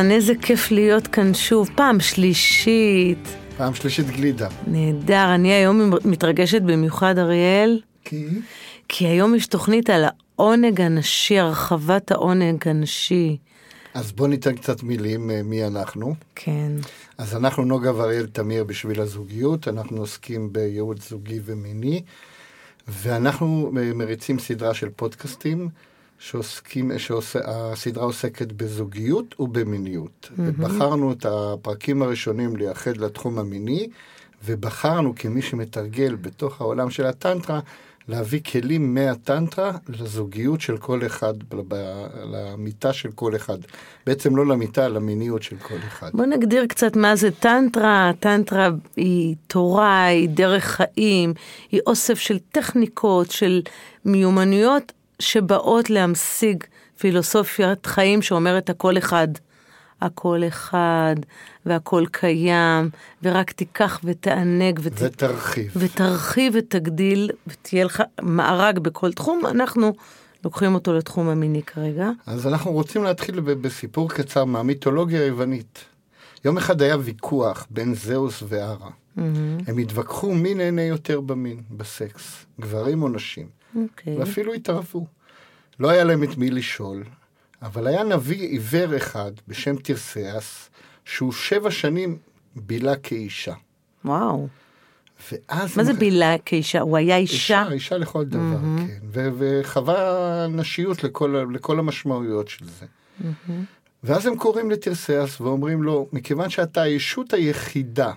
אהלן, איזה כיף להיות כאן שוב, פעם שלישית. פעם שלישית גלידה. נהדר, אני היום מתרגשת במיוחד, אריאל. כי? כי היום יש תוכנית על העונג הנשי, הרחבת העונג הנשי. אז בוא ניתן קצת מילים אה, מי אנחנו. כן. אז אנחנו נוגה ואריאל תמיר בשביל הזוגיות, אנחנו עוסקים בייעוץ זוגי ומיני, ואנחנו אה, מריצים סדרה של פודקאסטים. שעוסקים, שהסדרה עוסקת בזוגיות ובמיניות. Mm-hmm. בחרנו את הפרקים הראשונים לייחד לתחום המיני, ובחרנו כמי שמתרגל בתוך העולם של הטנטרה, להביא כלים מהטנטרה לזוגיות של כל אחד, למיטה של כל אחד. בעצם לא למיטה, למיניות של כל אחד. בוא נגדיר קצת מה זה טנטרה. טנטרה היא תורה, היא דרך חיים, היא אוסף של טכניקות, של מיומנויות שבאות להמשיג פילוסופיית חיים שאומרת הכל אחד. הכל אחד, והכל קיים, ורק תיקח ותענג. ות... ותרחיב. ותרחיב ותגדיל, ותהיה לך מארג בכל תחום. אנחנו לוקחים אותו לתחום המיני כרגע. אז אנחנו רוצים להתחיל בסיפור קצר מהמיתולוגיה היוונית. יום אחד היה ויכוח בין זהוס והרה. Mm-hmm. הם התווכחו מי נהנה יותר במין, בסקס, גברים או נשים. Okay. אוקיי. ואפילו התערבו. לא היה להם את מי לשאול, אבל היה נביא עיוור אחד בשם תרסיאס, שהוא שבע שנים בילה כאישה. וואו. ואז... מה זה בילה כאישה? הוא היה אישה? אישה, אישה לכל דבר, mm-hmm. כן. ו- וחווה נשיות לכל, לכל המשמעויות של זה. Mm-hmm. ואז הם קוראים לתרסיאס ואומרים לו, מכיוון שאתה הישות היחידה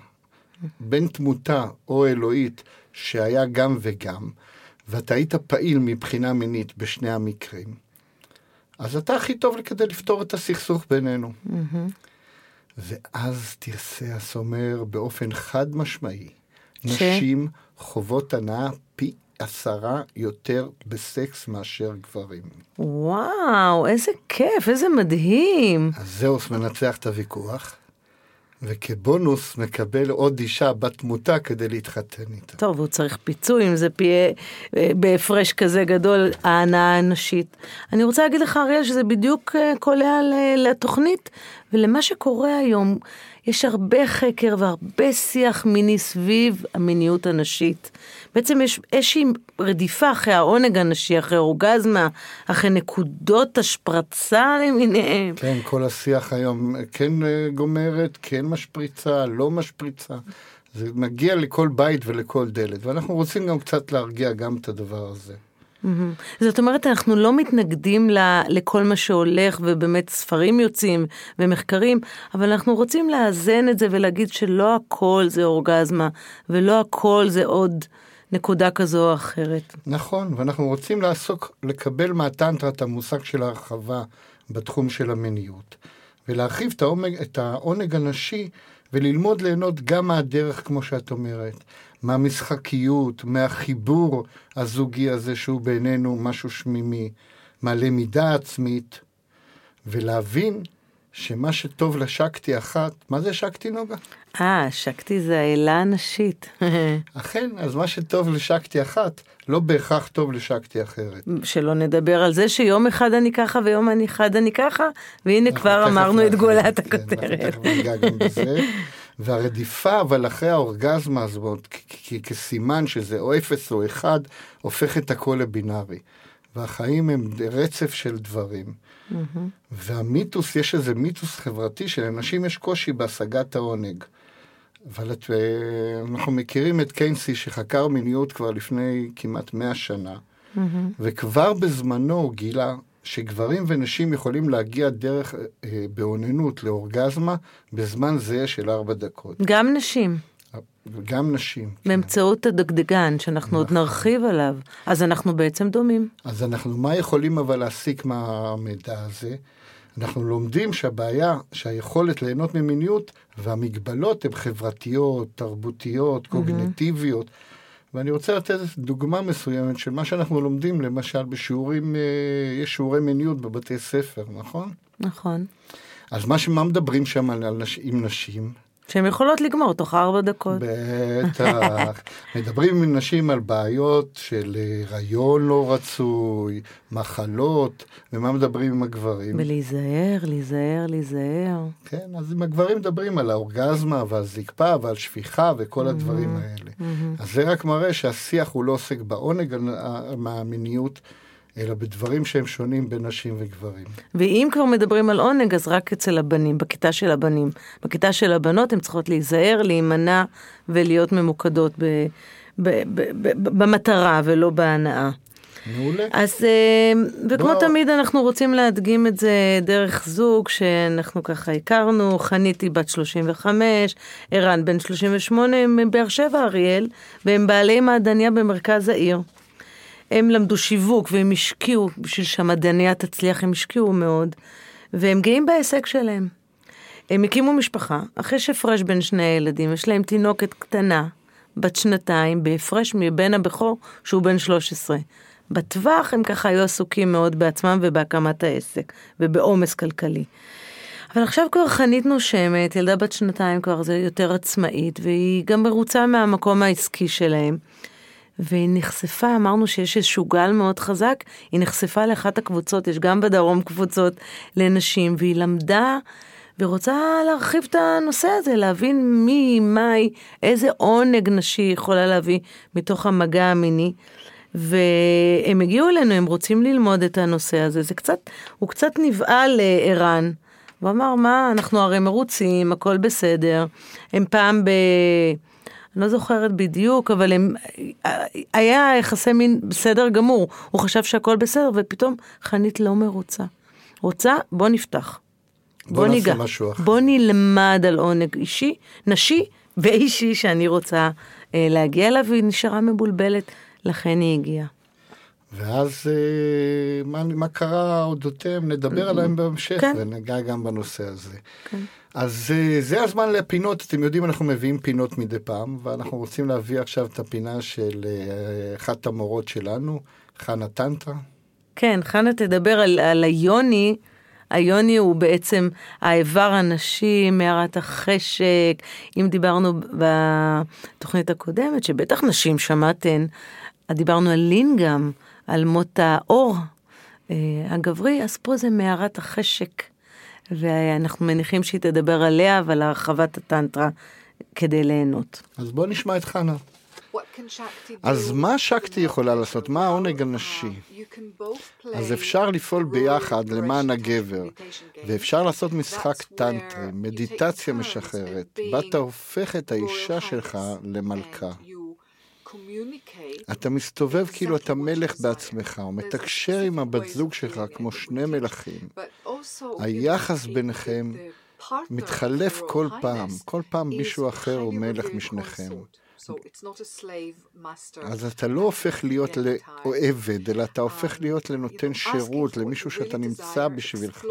בין תמותה או אלוהית שהיה גם וגם, ואתה היית פעיל מבחינה מינית בשני המקרים, אז אתה הכי טוב כדי לפתור את הסכסוך בינינו. Mm-hmm. ואז תרסס אומר באופן חד משמעי, ש... נשים חוות הנאה פי עשרה יותר בסקס מאשר גברים. וואו, איזה כיף, איזה מדהים. אז זהוס מנצח את הוויכוח. וכבונוס מקבל עוד אישה בת תמותה כדי להתחתן איתה. טוב, הוא צריך פיצוי אם זה פי... אה, בהפרש כזה גדול, ההנאה האנושית. אני רוצה להגיד לך, אריאל, שזה בדיוק אה, קולע לתוכנית ולמה שקורה היום. יש הרבה חקר והרבה שיח מיני סביב המיניות הנשית. בעצם יש איזושהי רדיפה אחרי העונג הנשי, אחרי אורגזמה, אחרי נקודות השפרצה למיניהם. כן, כל השיח היום כן אה, גומרת, כן משפריצה, לא משפריצה. זה מגיע לכל בית ולכל דלת, ואנחנו רוצים גם קצת להרגיע גם את הדבר הזה. Mm-hmm. זאת אומרת, אנחנו לא מתנגדים ל, לכל מה שהולך, ובאמת ספרים יוצאים ומחקרים, אבל אנחנו רוצים לאזן את זה ולהגיד שלא הכל זה אורגזמה, ולא הכל זה עוד נקודה כזו או אחרת. נכון, ואנחנו רוצים לעסוק, לקבל מהטנטרה את המושג של הרחבה בתחום של המיניות, ולהרחיב את העונג, את העונג הנשי וללמוד ליהנות גם מהדרך, כמו שאת אומרת. מהמשחקיות, מהחיבור הזוגי הזה שהוא בינינו משהו שמימי, מהלמידה עצמית, ולהבין שמה שטוב לשקטי אחת, מה זה שקטי נוגה? אה, שקטי זה האלה הנשית. אכן, אז מה שטוב לשקטי אחת, לא בהכרח טוב לשקטי אחרת. שלא נדבר על זה שיום אחד אני ככה ויום אחד אני ככה, והנה כבר אמרנו את גולת כן, הכותרת. והרדיפה אבל אחרי האורגזמה הזאת, כסימן שזה או אפס או אחד, הופך את הכל לבינארי. והחיים הם רצף של דברים. Mm-hmm. והמיתוס, יש איזה מיתוס חברתי שלאנשים יש קושי בהשגת העונג. אבל את, אה, אנחנו מכירים את קיינסי שחקר מיניות כבר לפני כמעט מאה שנה, mm-hmm. וכבר בזמנו גילה שגברים ונשים יכולים להגיע דרך, אה, באוננות לאורגזמה בזמן זה של ארבע דקות. גם נשים. גם נשים. כן. באמצעות כן. הדגדגן, שאנחנו נכון. עוד נרחיב עליו. אז אנחנו בעצם דומים. אז אנחנו, מה יכולים אבל להסיק מהמידע הזה? אנחנו לומדים שהבעיה, שהיכולת ליהנות ממיניות והמגבלות הן חברתיות, תרבותיות, קוגנטיביות. ואני רוצה לתת דוגמה מסוימת של מה שאנחנו לומדים, למשל בשיעורים, אה, יש שיעורי מיניות בבתי ספר, נכון? נכון. אז מה, מה מדברים שם על, על נש, עם נשים? שהן יכולות לגמור תוך ארבע דקות. בטח. מדברים עם נשים על בעיות של הריון לא רצוי, מחלות, ומה מדברים עם הגברים? ולהיזהר, להיזהר, להיזהר. כן, אז עם הגברים מדברים על האורגזמה ועל זקפה ועל שפיכה וכל הדברים האלה. אז זה רק מראה שהשיח הוא לא עוסק בעונג מהמיניות. אלא בדברים שהם שונים בין נשים וגברים. ואם כבר מדברים על עונג, אז רק אצל הבנים, בכיתה של הבנים. בכיתה של הבנות הן צריכות להיזהר, להימנע ולהיות ממוקדות ב, ב, ב, ב, במטרה ולא בהנאה. מעולה. אז אה, וכמו בוא... תמיד אנחנו רוצים להדגים את זה דרך זוג שאנחנו ככה הכרנו, חנית היא בת 35, ערן בן 38, הם מבאר שבע אריאל, והם בעלי מעדניה במרכז העיר. הם למדו שיווק והם השקיעו, בשביל שהמדעניה תצליח הם השקיעו מאוד, והם גאים בהישג שלהם. הם הקימו משפחה, אחרי שהפרש בין שני הילדים, יש להם תינוקת קטנה, בת שנתיים, בהפרש מבן הבכור, שהוא בן 13. בטווח הם ככה היו עסוקים מאוד בעצמם ובהקמת העסק, ובעומס כלכלי. אבל עכשיו כבר חנית נושמת, ילדה בת שנתיים כבר זה יותר עצמאית, והיא גם מרוצה מהמקום העסקי שלהם. והיא נחשפה, אמרנו שיש איזשהו גל מאוד חזק, היא נחשפה לאחת הקבוצות, יש גם בדרום קבוצות לנשים, והיא למדה ורוצה להרחיב את הנושא הזה, להבין מי, מהי, איזה עונג נשי יכולה להביא מתוך המגע המיני. והם הגיעו אלינו, הם רוצים ללמוד את הנושא הזה, זה קצת, הוא קצת נבהל לערן. הוא אמר, מה, אנחנו הרי מרוצים, הכל בסדר. הם פעם ב... אני לא זוכרת בדיוק, אבל הם, היה יחסי מין בסדר גמור. הוא חשב שהכל בסדר, ופתאום חנית לא מרוצה. רוצה, בוא נפתח. בוא, בוא ניגע. בוא נלמד על עונג אישי, נשי ואישי שאני רוצה אה, להגיע אליו, והיא נשארה מבולבלת, לכן היא הגיעה. ואז אה, מה, מה קרה אודותיהם, נדבר עליהם בהמשך, כן. וניגע גם בנושא הזה. כן. אז אה, זה הזמן לפינות, אתם יודעים, אנחנו מביאים פינות מדי פעם, ואנחנו רוצים להביא עכשיו את הפינה של אה, אחת המורות שלנו, חנה טנטרה. כן, חנה תדבר על, על היוני. היוני הוא בעצם האיבר הנשי, מערת החשק. אם דיברנו בתוכנית הקודמת, שבטח נשים שמעתן, דיברנו על לינגאם, על מות האור אה, הגברי, אז פה זה מערת החשק. ואנחנו מניחים שהיא תדבר עליה ועל הרחבת הטנטרה כדי ליהנות. אז בוא נשמע את חנה. אז מה שקטי יכולה לעשות? מה העונג הנשי? אז אפשר לפעול ביחד למען הגבר, ואפשר לעשות משחק טנטרי, מדיטציה משחררת, בה אתה הופך את האישה שלך למלכה. אתה מסתובב כאילו אתה מלך בעצמך, ומתקשר עם הבת זוג שלך כמו שני מלכים. היחס ביניכם מתחלף כל פעם, כל פעם מישהו אחר הוא מלך משניכם. אז אתה לא הופך להיות לעבד, אלא אתה הופך להיות לנותן שירות, למישהו שאתה נמצא בשבילך.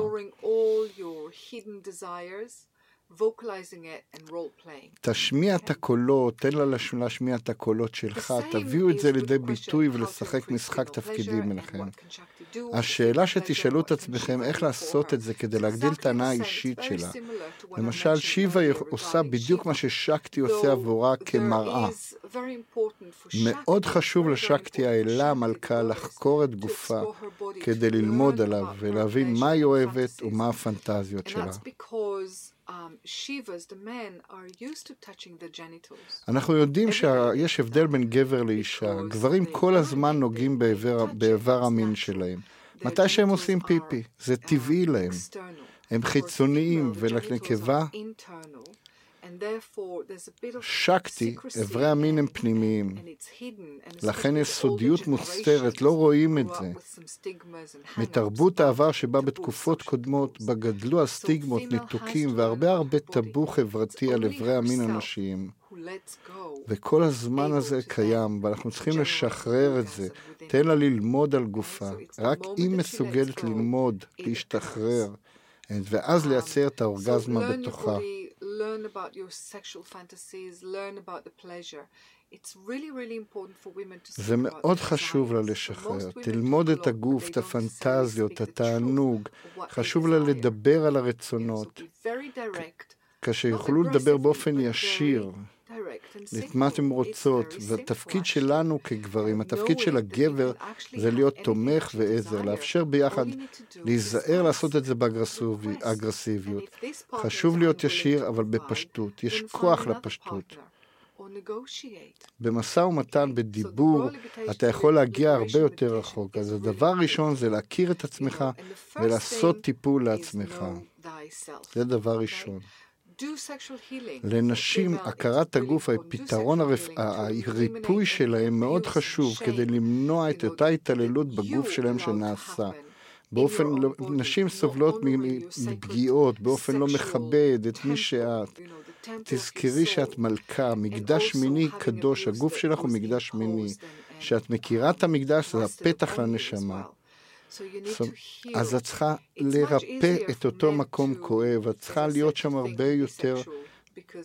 תשמיע את הקולות, תן לה להשמיע את הקולות שלך, תביאו את זה לידי ביטוי ולשחק משחק תפקידים ביניכם. השאלה שתשאלו את עצמכם איך לעשות את זה כדי להגדיל את ההנאה האישית שלה. למשל, שיבה עושה בדיוק מה ששקטי עושה עבורה כמראה. מאוד חשוב לשקטי האלה המלכה לחקור את גופה כדי ללמוד עליו ולהבין מה היא אוהבת ומה הפנטזיות שלה. אנחנו יודעים שיש הבדל בין גבר לאישה. גברים כל הזמן נוגעים באיבר המין שלהם. מתי שהם עושים פיפי, זה טבעי להם. הם חיצוניים, ולנקבה שקטי, אברי המין הם פנימיים. לכן יש סודיות מוסתרת, לא רואים את זה. מתרבות העבר שבה בתקופות קודמות, בה גדלו הסטיגמות, ניתוקים והרבה הרבה טאבו חברתי על אברי המין הנשיים. וכל הזמן הזה קיים, ואנחנו צריכים לשחרר את זה. תן לה ללמוד על גופה. רק היא מסוגלת ללמוד, להשתחרר. ואז לייצר את האורגזמה בתוכה. Learn about your sexual fantasies, learn about the pleasure. It's really, really important for women to זה מאוד חשוב לה. לשחרר, תלמוד את הגוף, את הפנטזיות, התענוג. חשוב לה. לדבר על הרצונות, be very direct, כאשר יוכלו לדבר באופן ישיר. את מה. אתן רוצות, והתפקיד. שלנו כגברים, התפקיד של הגבר זה להיות תומך ועזר. לאפשר ביחד, להיזהר לעשות את זה. באגרסיביות. חשוב להיות ישיר, אבל בפשטות. יש כוח לפשטות. במשא ומתן, בדיבור, אתה יכול להגיע הרבה יותר רחוק. אז הדבר. הראשון זה להכיר את עצמך ולעשות טיפול לעצמך. זה דבר? ראשון. לנשים, הכרת הגוף, הפתרון, הרפ... הריפוי שלהם מאוד חשוב כדי למנוע את אותה התעללות בגוף שלהם שנעשה. באופן, לא, נשים סובלות מפגיעות באופן לא מכבד את מי שאת. תזכרי שאת. מלכה, מקדש מיני קדוש, הגוף שלך הוא מקדש מיני. כשאת מכירה את המקדש זה הפתח לנשמה. So. אז את צריכה לרפא את אותו מקום כואב, את צריכה להיות שם הרבה יותר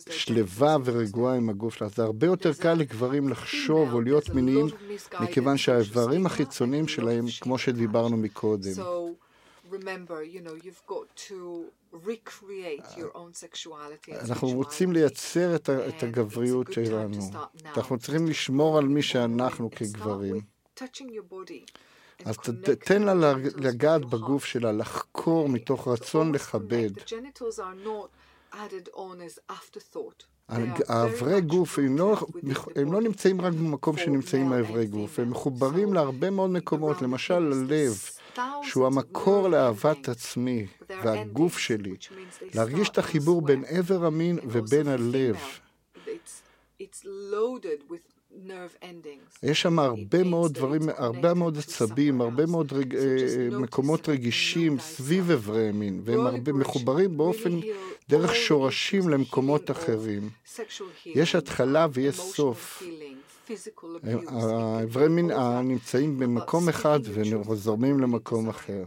שלווה ורגועה עם הגוף שלך. זה הרבה יותר קל לגברים לחשוב או להיות מיניים, מכיוון שהאיברים החיצוניים שלהם, כמו שדיברנו. מקודם, אנחנו רוצים. לייצר את, הגבריות שלנו. אנחנו צריכים לשמור על מי שאנחנו כגברים. אז תן לה לגעת בגוף. שלה, לחקור מתוך רצון לכבד. connect. The genitals are not added on as afterthought. They are הג- very האיברי much גוף הם לא, הם לא. נמצאים רק במקום שנמצאים and גוף, הם. מחוברים להרבה מאוד מקומות, למשל ללב, שהוא המקור לאהבת. עצמי, והגוף שלי, להרגיש את החיבור בין. עבר המין ובין הלב. יש שם הרבה מאוד דברים, הרבה מאוד עצבים, הרבה. מאוד רג- אה, מקומות רגישים סביב. איברי המין, והם הרבה מחוברים באופן, דרך שורשים למקומות אחרים. יש התחלה ויש סוף. האיברי be מין. נמצאים במקום אחד וזורמים למקום. אחר.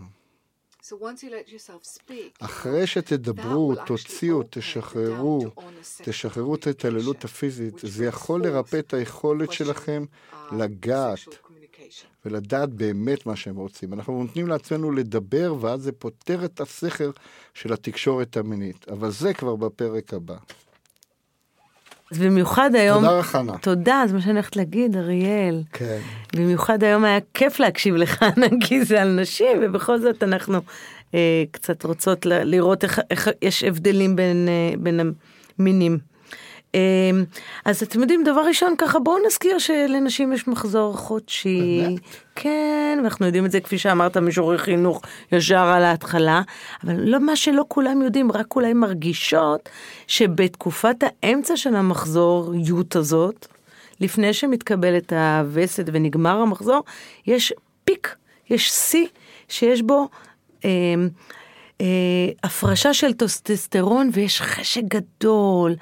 אחרי שתדברו, תוציאו, תשחררו, תשחררו את ההתעללות הפיזית, זה יכול לרפא את היכולת שלכם לגעת. ולדעת באמת מה שהם רוצים. אנחנו נותנים לעצמנו לדבר, ואז זה פותר את הסכר של התקשורת המינית. אבל זה כבר בפרק הבא. אז במיוחד היום... תודה רחנה. תודה, זה מה שאני הולכת להגיד, אריאל. כן. במיוחד היום היה כיף להקשיב לך, כי זה על נשים, ובכל זאת אנחנו אה, קצת רוצות לראות איך, איך יש הבדלים בין, אה, בין המינים. אה, אז אתם יודעים, דבר ראשון, ככה בואו נזכיר שלנשים יש מחזור חודשי. באמת? כן, ואנחנו יודעים את זה, כפי שאמרת, מישורי חינוך ישר על ההתחלה, אבל לא מה שלא כולם יודעים, רק אולי מרגישות שבתקופת האמצע של המחזוריות הזאת, לפני שמתקבלת הווסת ונגמר המחזור, יש פיק, יש שיא שיש בו אה, אה, הפרשה של טסטוסטרון ויש חשק גדול.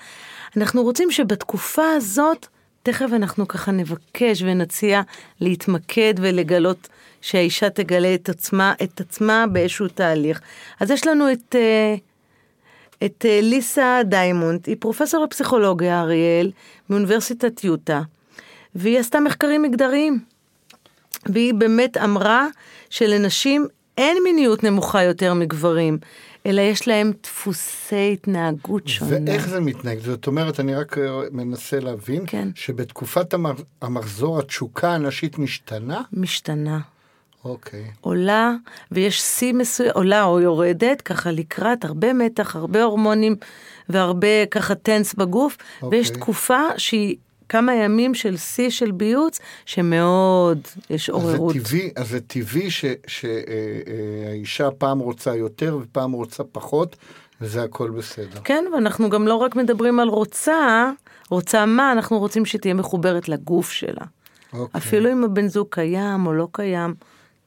אנחנו רוצים שבתקופה הזאת, תכף אנחנו ככה נבקש ונציע להתמקד ולגלות שהאישה תגלה את עצמה, את עצמה באיזשהו תהליך. אז יש לנו את... אה, את אה, ליסה דיימונד, היא פרופסור לפסיכולוגיה, אריאל, מאוניברסיטת יוטה, והיא עשתה מחקרים מגדריים. והיא באמת אמרה שלנשים אין מיניות נמוכה יותר מגברים, אלא יש להם דפוסי התנהגות שונה. ואיך זה מתנהג? זאת אומרת, אני רק אה, מנסה להבין, כן. שבתקופת המחזור התשוקה הנשית משתנה? משתנה. אוקיי. עולה, ויש שיא מסוים, עולה או יורדת, ככה לקראת הרבה מתח, הרבה הורמונים והרבה ככה טנס בגוף, אוקיי. ויש תקופה שהיא כמה ימים של שיא של ביוץ, שמאוד יש אז זה עוררות. טבעי, אז זה טבעי שהאישה פעם רוצה יותר ופעם רוצה פחות, וזה הכל בסדר. כן, ואנחנו גם לא רק מדברים על רוצה, רוצה מה, אנחנו רוצים שתהיה מחוברת לגוף שלה. אוקיי. אפילו אם הבן זוג קיים או לא קיים,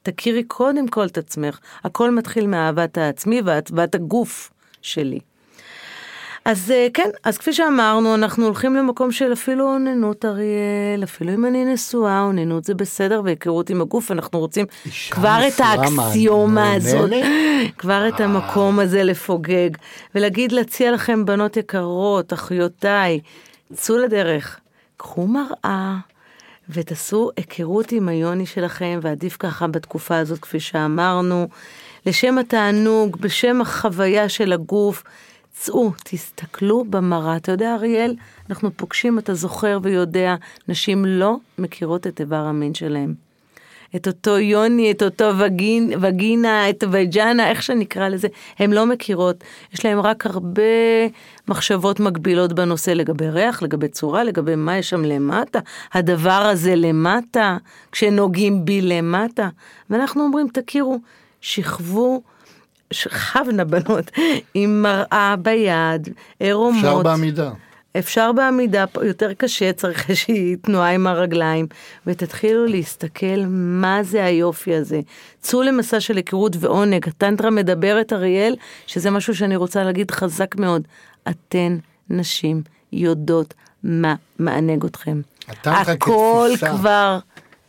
תכירי קודם כל את עצמך. הכל מתחיל מאהבת העצמי ואהבת הגוף שלי. אז אה, כן, אז כפי שאמרנו, אנחנו הולכים למקום של אפילו אוננות, אריאל, אפילו אם אני נשואה, אוננות זה בסדר, והיכרות עם הגוף, אנחנו רוצים כבר את האקסיומה מה, הזאת? כבר את המקום הזה לפוגג, ולהגיד, להציע לכם, בנות יקרות, אחיותיי, צאו לדרך, קחו מראה. ותעשו היכרות עם היוני שלכם, ועדיף ככה בתקופה הזאת, כפי שאמרנו, לשם התענוג, בשם החוויה של הגוף, צאו, תסתכלו במראה. אתה יודע, אריאל, אנחנו פוגשים, אתה זוכר ויודע, נשים לא מכירות את איבר המין שלהם. את אותו יוני, את אותו וגין, וגינה, את וג'אנה, איך שנקרא לזה, הן לא מכירות. יש להן רק הרבה מחשבות מגבילות בנושא לגבי ריח, לגבי צורה, לגבי מה יש שם למטה, הדבר הזה למטה, כשנוגעים בי למטה. ואנחנו אומרים, תכירו, שכבו, שכבנה בנות, עם מראה ביד, עירומות. אפשר בעמידה. אפשר בעמידה, יותר קשה, צריך איזושהי תנועה עם הרגליים, ותתחילו להסתכל מה זה היופי הזה. צאו למסע של היכרות ועונג. הטנטרה מדברת, אריאל, שזה משהו שאני רוצה להגיד חזק מאוד. אתן, נשים, יודעות מה מענג אתכם. הטנטרה הכל כתפיסה. כבר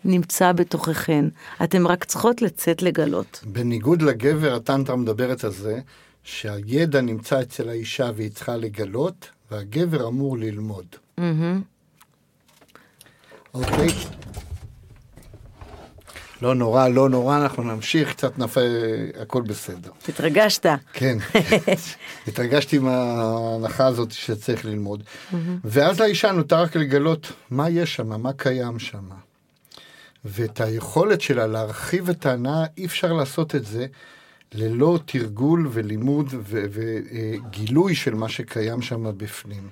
נמצא בתוככן. אתן רק צריכות לצאת לגלות. בניגוד לגבר, הטנטרה מדברת על זה, שהידע נמצא אצל האישה והיא צריכה לגלות, והגבר אמור ללמוד. אוקיי? לא נורא, לא נורא, אנחנו נמשיך, קצת נפל, הכל בסדר. התרגשת. כן, התרגשתי מההנחה הזאת שצריך ללמוד. ואז לאישה נותר רק לגלות מה יש שם, מה קיים שם. ואת היכולת שלה להרחיב את ההנאה, אי אפשר לעשות את זה ללא תרגול ולימוד ו- וגילוי של מה שקיים שם בפנים.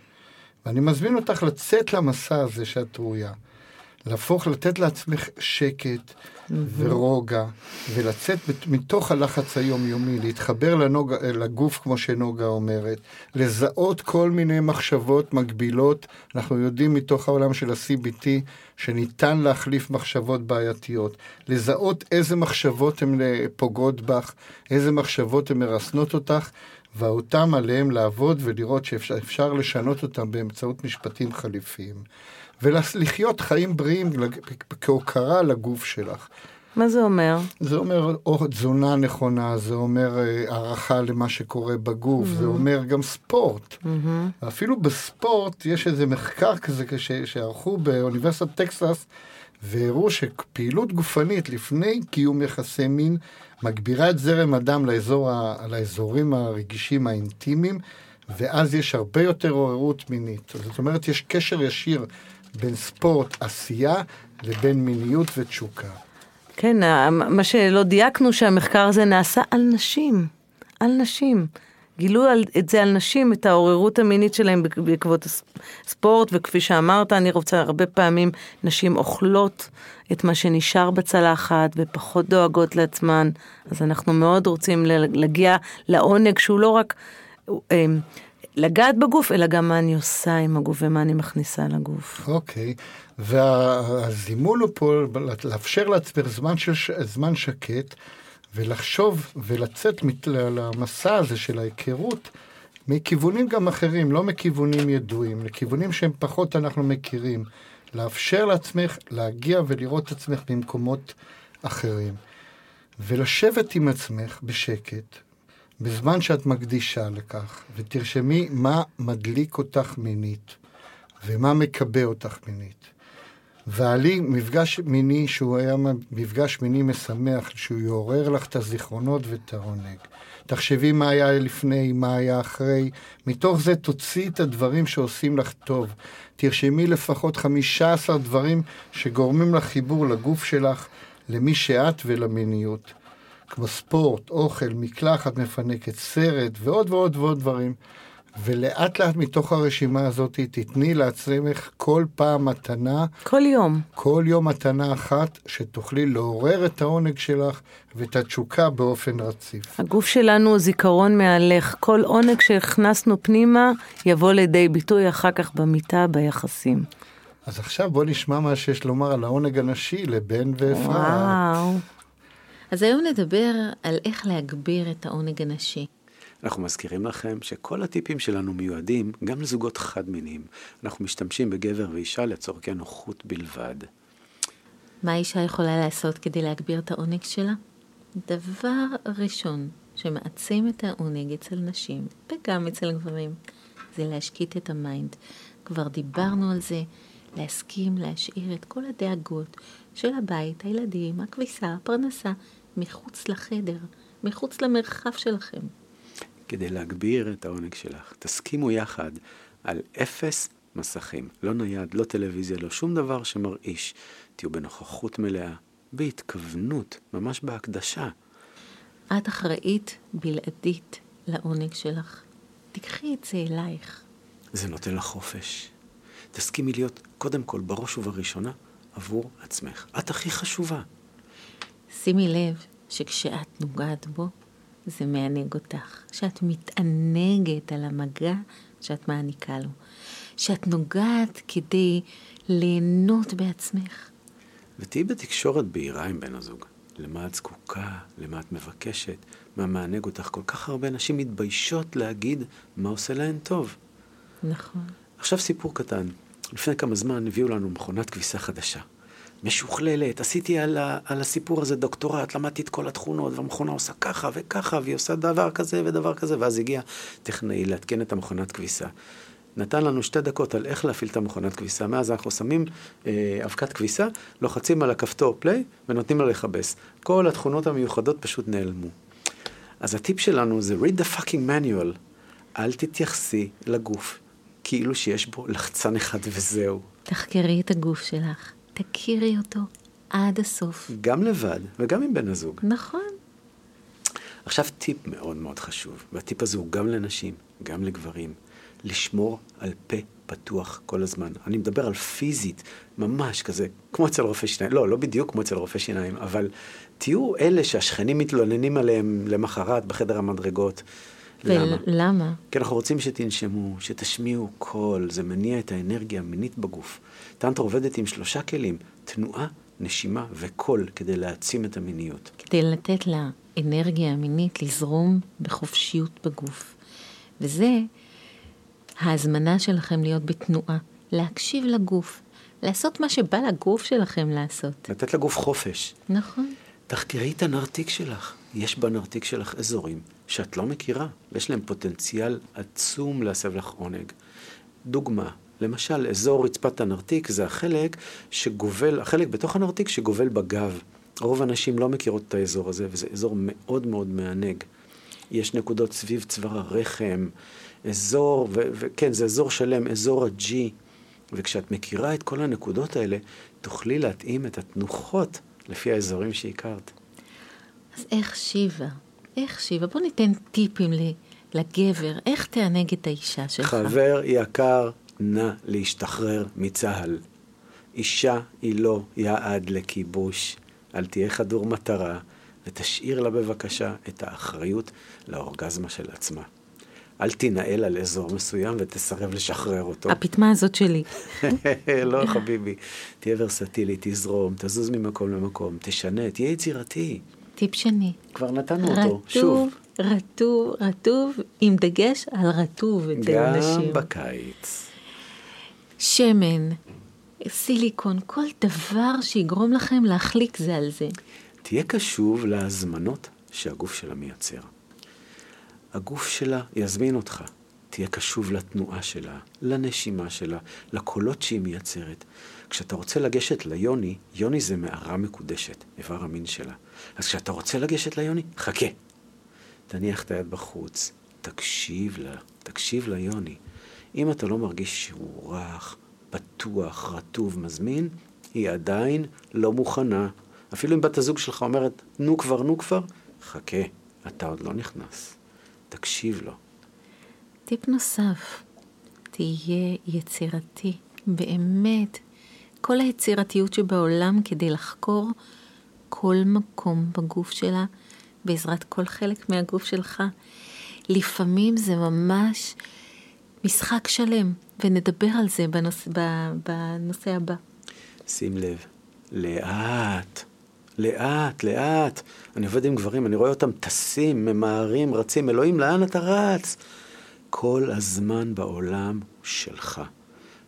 ואני מזמין אותך לצאת למסע הזה שאת ראויה. להפוך, לתת לעצמך שקט ורוגע, ולצאת מת- מתוך הלחץ היומיומי, להתחבר לנוג, לגוף, כמו שנוגה אומרת, לזהות כל מיני מחשבות מגבילות. אנחנו יודעים מתוך העולם של ה-CBT שניתן להחליף מחשבות בעייתיות. לזהות איזה מחשבות הן אה, פוגעות בך, איזה מחשבות הן מרסנות אותך, ואותם עליהם לעבוד ולראות שאפשר אפשר לשנות אותם באמצעות משפטים חליפיים. ולחיות חיים בריאים כהוקרה לגוף שלך. מה זה אומר? זה אומר או תזונה נכונה, זה אומר אה, הערכה למה שקורה בגוף, זה אומר גם ספורט. אפילו בספורט יש איזה מחקר כזה כש- שערכו באוניברסיטת טקסס, והראו שפעילות גופנית לפני קיום יחסי מין מגבירה את זרם הדם לאזור ה- לאזורים הרגישים האינטימיים, ואז יש הרבה יותר עוררות מינית. זאת אומרת, יש קשר ישיר בין ספורט, עשייה, לבין מיניות ותשוקה. כן, מה שלא דייקנו שהמחקר הזה נעשה על נשים, על נשים. גילו על, את זה על נשים, את העוררות המינית שלהם בעק- בעקבות הס- ספורט, וכפי שאמרת, אני רוצה הרבה פעמים, נשים אוכלות את מה שנשאר בצלחת ופחות דואגות לעצמן, אז אנחנו מאוד רוצים להגיע לעונג שהוא לא רק אה, לגעת בגוף, אלא גם מה אני עושה עם הגוף ומה אני מכניסה לגוף. אוקיי, והזימון הוא פה לאפשר לעצמך זמן, של, זמן שקט ולחשוב ולצאת מת- למסע הזה של ההיכרות מכיוונים גם אחרים, לא מכיוונים ידועים, לכיוונים שהם פחות אנחנו מכירים. לאפשר לעצמך להגיע ולראות את עצמך במקומות אחרים. ולשבת עם עצמך בשקט, בזמן שאת מקדישה לכך, ותרשמי מה מדליק אותך מינית, ומה מקבע אותך מינית. ועלי מפגש מיני שהוא היה מפגש מיני משמח, שהוא יעורר לך את הזיכרונות ואת העונג. תחשבי מה היה לפני, מה היה אחרי. מתוך זה תוציאי את הדברים שעושים לך טוב. תרשמי לפחות 15 דברים שגורמים לך חיבור לגוף שלך, למי שאת ולמיניות. כמו ספורט, אוכל, מקלחת מפנקת, סרט ועוד ועוד ועוד דברים. ולאט לאט מתוך הרשימה הזאת תתני לעצמך כל פעם מתנה, כל יום. כל יום מתנה אחת, שתוכלי לעורר את העונג שלך ואת התשוקה באופן רציף. הגוף שלנו הוא זיכרון מהלך. כל עונג שהכנסנו פנימה יבוא לידי ביטוי אחר כך במיטה, ביחסים. אז עכשיו בוא נשמע מה שיש לומר על העונג הנשי לבן ואפרת. וואו. אז היום נדבר על איך להגביר את העונג הנשי. אנחנו מזכירים לכם שכל הטיפים שלנו מיועדים גם לזוגות חד-מיניים. אנחנו משתמשים בגבר ואישה לצורכי נוחות בלבד. מה אישה יכולה לעשות כדי להגביר את העונג שלה? דבר ראשון שמעצים את העונג אצל נשים, וגם אצל גברים, זה להשקיט את ה mind. כבר דיברנו על זה, להסכים להשאיר את כל הדאגות של הבית, הילדים, הכביסה, הפרנסה, מחוץ לחדר, מחוץ למרחב שלכם. כדי להגביר את העונג שלך, תסכימו יחד על אפס מסכים. לא נייד, לא טלוויזיה, לא שום דבר שמרעיש. תהיו בנוכחות מלאה, בהתכוונות, ממש בהקדשה. את אחראית בלעדית לעונג שלך. תיקחי את זה אלייך. זה נותן לך חופש. תסכימי להיות, קודם כל, בראש ובראשונה, עבור עצמך. את הכי חשובה. שימי לב שכשאת נוגעת בו, זה מענג אותך. שאת מתענגת על המגע שאת מעניקה לו. שאת נוגעת כדי ליהנות בעצמך. ותהיי בתקשורת בהירה עם בן הזוג. למה את זקוקה, למה את מבקשת, מה מענג אותך. כל כך הרבה נשים מתביישות להגיד מה עושה להן טוב. נכון. עכשיו סיפור קטן. לפני כמה זמן הביאו לנו מכונת כביסה חדשה. משוכללת, עשיתי על, ה, על הסיפור הזה דוקטורט, למדתי את כל התכונות, והמכונה עושה ככה וככה, והיא עושה דבר כזה ודבר כזה, ואז הגיע טכנאי לעדכן את המכונת כביסה. נתן לנו שתי דקות על איך להפעיל את המכונת כביסה. מאז אנחנו שמים אה, אבקת כביסה, לוחצים על הכפתור פליי ונותנים לה לכבס. כל התכונות המיוחדות פשוט נעלמו. אז הטיפ שלנו זה read the fucking manual. אל תתייחסי לגוף כאילו שיש בו לחצן אחד וזהו. תחקרי את הגוף שלך, תכירי אותו עד הסוף. גם לבד וגם עם בן הזוג. נכון. עכשיו טיפ מאוד מאוד חשוב, והטיפ הזה הוא גם לנשים, גם לגברים. לשמור על פה פתוח כל הזמן. אני מדבר על פיזית, ממש כזה, כמו אצל רופא שיניים, לא, לא בדיוק כמו אצל רופא שיניים, אבל תהיו אלה שהשכנים מתלוננים עליהם למחרת בחדר המדרגות. למה? ולמה? כי אנחנו רוצים שתנשמו, שתשמיעו קול, זה מניע את האנרגיה המינית בגוף. טנטר עובדת עם שלושה כלים, תנועה, נשימה וקול, כדי להעצים את המיניות. כדי לתת לאנרגיה המינית לזרום בחופשיות בגוף. וזה ההזמנה שלכם להיות בתנועה, להקשיב לגוף, לעשות מה שבא לגוף שלכם לעשות. לתת לגוף חופש. נכון. תחקרי את הנרתיק שלך. יש בנרתיק שלך אזורים שאת לא מכירה, ויש להם פוטנציאל עצום להסב לך עונג. דוגמה, למשל, אזור רצפת הנרתיק זה החלק שגובל, החלק בתוך הנרתיק שגובל בגב. רוב הנשים לא מכירות את האזור הזה, וזה אזור מאוד מאוד מענג. יש נקודות סביב צוואר הרחם, אזור, וכן, זה אזור שלם, אזור ה-G. וכשאת מכירה את כל הנקודות האלה, תוכלי להתאים את התנוחות לפי האזורים שהכרת. אז איך שיבה? איך שיבה? בוא ניתן טיפים לגבר, איך תענג את האישה שלך. חבר יקר, נא להשתחרר מצה"ל. אישה היא לא יעד לכיבוש. אל תהיה חדור מטרה, ותשאיר לה בבקשה את האחריות לאורגזמה של עצמה. אל תנהל על אזור מסוים ותסרב לשחרר אותו. הפטמה הזאת שלי. לא, חביבי. תהיה ורסטילי, תזרום, תזוז ממקום למקום, תשנה, תהיה יצירתי. טיפ שני. כבר נתנו אותו, שוב. רטוב, רטוב, עם דגש על רטוב אצל נשים. גם בקיץ. שמן, סיליקון, כל דבר שיגרום לכם להחליק זה על זה. תהיה קשוב להזמנות שהגוף שלה מייצר. הגוף שלה יזמין אותך. תהיה קשוב לתנועה שלה, לנשימה שלה, לקולות שהיא מייצרת. כשאתה רוצה לגשת ליוני, יוני זה מערה מקודשת, איבר המין שלה. אז כשאתה רוצה לגשת ליוני, חכה. תניח את היד בחוץ, תקשיב לה, תקשיב ליוני. אם אתה לא מרגיש שהוא רך, פתוח, רטוב, מזמין, היא עדיין לא מוכנה. אפילו אם בת הזוג שלך אומרת, נו כבר, נו כבר, חכה, אתה עוד לא נכנס. תקשיב לו. טיפ נוסף, תהיה יצירתי. באמת, כל היצירתיות שבעולם כדי לחקור כל מקום בגוף שלה בעזרת כל חלק מהגוף שלך. לפעמים זה ממש משחק שלם, ונדבר על זה בנוס, בנושא הבא. שים לב, לאט, לאט, לאט. אני עובד עם גברים, אני רואה אותם טסים, ממהרים, רצים. אלוהים, לאן אתה רץ? כל הזמן בעולם שלך.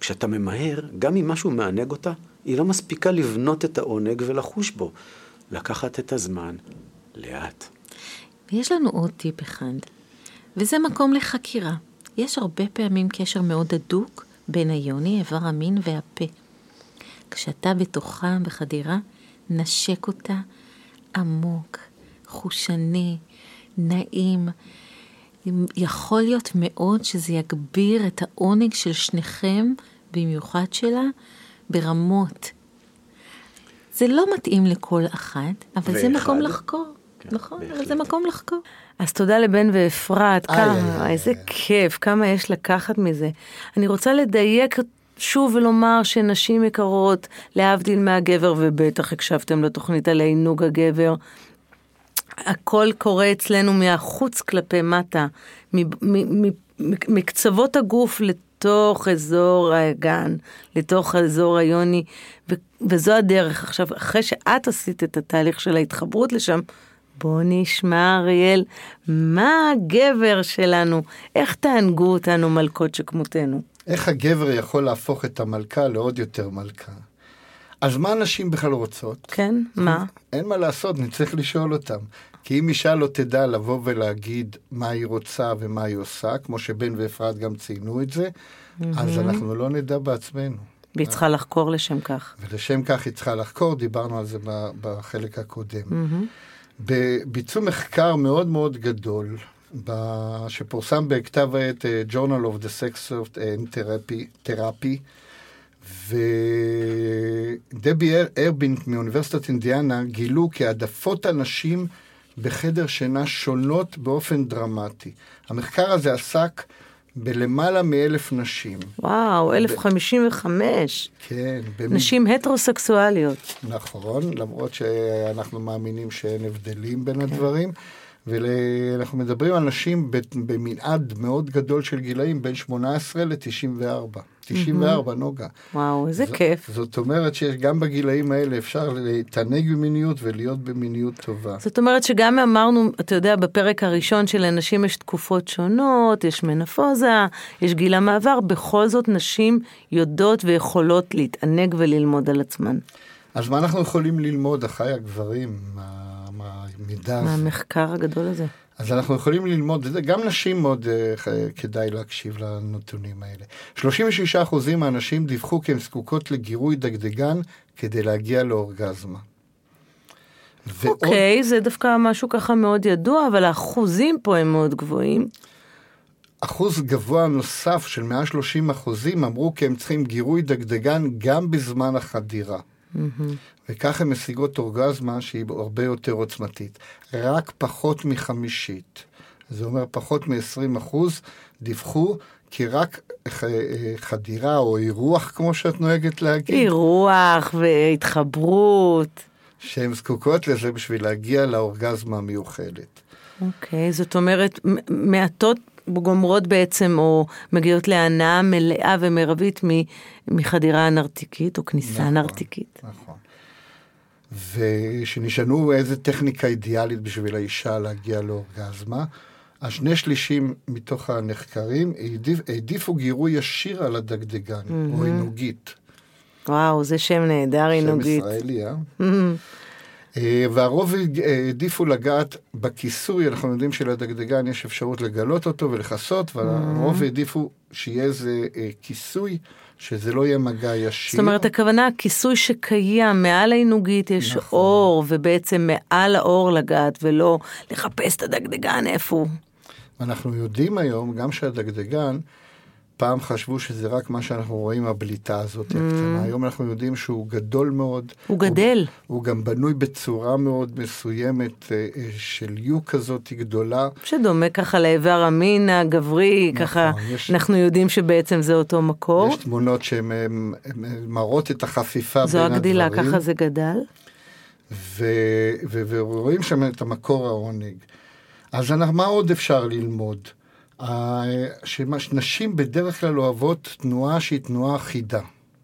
כשאתה ממהר, גם אם משהו מענג אותה, היא לא מספיקה לבנות את העונג ולחוש בו. לקחת את הזמן לאט. ויש לנו עוד טיפ אחד, וזה מקום לחקירה. יש הרבה פעמים קשר מאוד הדוק בין היוני, איבר המין והפה. כשאתה בתוכה בחדירה, נשק אותה עמוק, חושני, נעים. יכול להיות מאוד שזה יגביר את העונג של שניכם, במיוחד שלה, ברמות. זה לא מתאים לכל אחת, אבל זה. מקום לחקור. כן, נכון, אבל. זה מקום לחקור. אז תודה לבן ואפרת, כמה, איזה איי. כיף, כמה יש לקחת מזה. אני רוצה לדייק שוב ולומר שנשים יקרות, להבדיל מהגבר, ובטח הקשבתם לתוכנית על עינוג הגבר, הכל קורה אצלנו מהחוץ כלפי מטה, מקצוות הגוף לתוך אזור האגן, לתוך אזור היוני, ו- וזו הדרך. עכשיו, אחרי שאת עשית את התהליך של ההתחברות לשם, בוא נשמע, אריאל, מה הגבר שלנו, איך תענגו אותנו מלכות שכמותנו? איך הגבר יכול להפוך את המלכה לעוד יותר מלכה? אז מה נשים בכלל רוצות? כן? מה? אין מה לעשות, נצטרך לשאול אותם. כי אם אישה לא תדע לבוא ולהגיד מה היא רוצה ומה היא עושה, כמו שבן ואפרת גם ציינו את זה, אז אנחנו לא נדע בעצמנו. והיא צריכה לחקור לשם כך. ולשם כך היא צריכה לחקור, דיברנו על זה בחלק הקודם. בביצעו מחקר מאוד מאוד גדול, שפורסם בכתב העת אה, Journal of the Sex of and Therapy, Therapy ודבי אר- ארבינק מאוניברסיטת אינדיאנה גילו כי העדפות הנשים בחדר שינה שונות באופן דרמטי. המחקר הזה עסק בלמעלה מאלף נשים. וואו, 1055. כן. במ- נשים הטרוסקסואליות. נכון, למרות שאנחנו מאמינים שאין הבדלים בין הדברים. ואנחנו מדברים על נשים במנעד מאוד גדול של גילאים, בין 18 ל-94. 94, נוגה. וואו, איזה ז- כיף. זאת אומרת שגם בגילאים האלה אפשר להתענג במיניות ולהיות במיניות טובה. זאת אומרת שגם אמרנו, אתה יודע, בפרק הראשון שלנשים יש תקופות שונות, יש מנפוזה, יש גיל המעבר, בכל זאת נשים יודעות ויכולות להתענג וללמוד על עצמן. אז מה אנחנו יכולים ללמוד, אחי הגברים, מה- מהמידע הזה? מהמחקר הגדול הזה. אז אנחנו יכולים ללמוד, גם נשים מאוד uh, כדאי להקשיב לנתונים האלה. 36% מהנשים דיווחו כי הן זקוקות לגירוי דגדגן כדי להגיע לאורגזמה. ועוד אוקיי, זה דווקא משהו ככה מאוד ידוע, אבל האחוזים פה הם מאוד גבוהים. אחוז גבוה נוסף של 130 אחוזים אמרו כי הם צריכים גירוי דגדגן גם בזמן החדירה. וכך הן משיגות אורגזמה שהיא הרבה יותר עוצמתית. רק פחות מחמישית, זה אומר פחות מ-20 אחוז, דיווחו כי רק ח- חדירה או אירוח, כמו שאת נוהגת להגיד, אירוח והתחברות. שהן זקוקות לזה בשביל להגיע לאורגזמה המיוחדת. אוקיי, זאת אומרת, מעטות גומרות בעצם, או מגיעות להנאה מלאה ומרבית מחדירה נרתיקית, או כניסה נכון. נרתיקית. נכון. ושנשאלו איזה טכניקה אידיאלית בשביל האישה להגיע לאורגזמה, אז שני שלישים מתוך הנחקרים העדיף, העדיפו גירוי ישיר על הדגדגן, או עינוגית. וואו, זה שם נהדר, שם עינוגית. ישראלי, אה? אה, והרוב העדיפו לגעת בכיסוי, אנחנו יודעים שלדגדגן יש אפשרות לגלות אותו ולכסות, והרוב העדיפו שיהיה איזה אה, כיסוי, שזה לא יהיה מגע ישיר. זאת אומרת, הכוונה, הכיסוי שקיים מעל העינוגית יש נכון. אור, ובעצם מעל האור לגעת, ולא לחפש את הדגדגן איפה הוא. אנחנו יודעים היום, גם שהדגדגן, פעם חשבו שזה רק מה שאנחנו רואים, הבליטה הזאת הקטנה. היום אנחנו יודעים שהוא גדול מאוד. הוא גדל. הוא, הוא גם בנוי בצורה מאוד מסוימת אה, אה, של יו כזאת גדולה. שדומה ככה לאיבר המין הגברי, נכון, ככה יש- אנחנו יודעים שבעצם זה אותו מקור. יש תמונות שהן מראות את החפיפה זו בין הגדילה, הדברים. ככה זה גדל. ו, ו, ורואים שם את המקור העונג. אז אנחנו, מה עוד אפשר ללמוד? שנשים בדרך כלל אוהבות תנועה שהיא תנועה אחידה.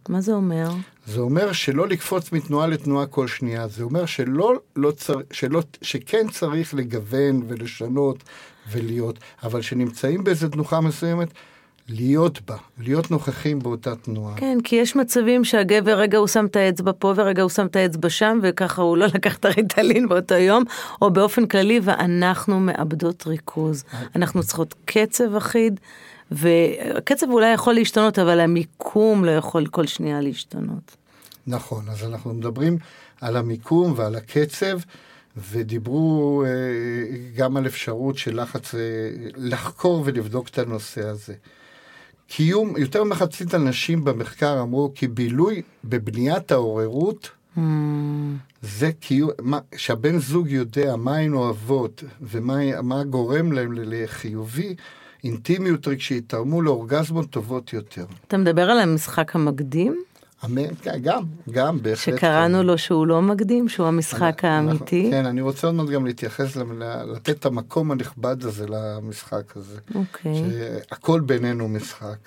מה זה אומר? זה אומר שלא לקפוץ מתנועה לתנועה כל שנייה, זה אומר שלא, לא צר, שלא, שכן צריך לגוון ולשנות ולהיות, אבל שנמצאים באיזה תנוחה מסוימת, להיות בה, להיות נוכחים באותה תנועה. כן, כי יש מצבים שהגבר, רגע הוא שם את האצבע פה ורגע הוא שם את האצבע שם, וככה הוא לא לקח את הריטלין באותו יום, או באופן כללי, ואנחנו מאבדות ריכוז. אנחנו צריכות קצב אחיד, והקצב אולי יכול להשתנות, אבל המיקום לא יכול כל שנייה להשתנות. נכון, אז אנחנו מדברים על המיקום ועל הקצב, ודיברו אה, גם על אפשרות של לחץ, אה, לחקור ולבדוק את הנושא הזה. קיום, יותר מחצית אנשים במחקר אמרו כי בילוי בבניית העוררות, Hmm. זה קיום, מה, שהבן זוג יודע מה הן אוהבות ומה מה גורם להם לחיובי, אינטימיות רגשית, תרמו לאורגזמות טובות יותר. אתה מדבר על המשחק המקדים, אמן, כן, גם, גם, בהחלט. שקראנו. לו שהוא לא מקדים, שהוא המשחק אנחנו- האמיתי. כן, אני רוצה עוד מעט גם להתייחס, לתת את המקום הנכבד הזה למשחק הזה. אוקיי. שהכל בינינו משחק.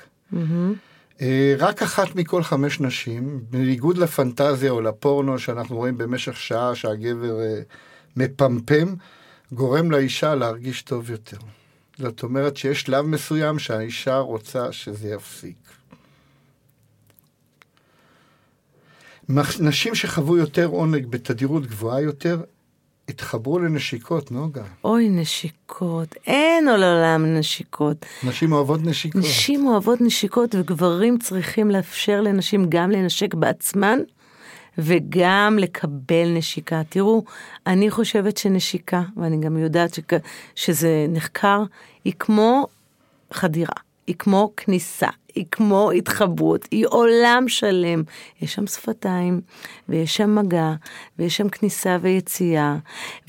אה, רק אחת מכל חמש נשים, בניגוד לפנטזיה או לפורנו שאנחנו רואים במשך שעה שהגבר אה, מפמפם, גורם לאישה להרגיש טוב יותר. זאת אומרת שיש שלב מסוים שהאישה רוצה שזה יפסיק. נשים שחוו יותר עונג בתדירות גבוהה יותר, התחברו לנשיקות, נוגה. אוי, נשיקות. אין עוד עולם נשיקות. נשים אוהבות נשיקות. נשים אוהבות נשיקות וגברים צריכים לאפשר לנשים גם לנשק בעצמן וגם לקבל נשיקה. תראו, אני חושבת שנשיקה, ואני גם יודעת שכ... שזה נחקר, היא כמו חדירה, היא כמו כניסה, היא כמו התחברות, היא עולם שלם. יש שם שפתיים, ויש שם מגע, ויש שם כניסה ויציאה,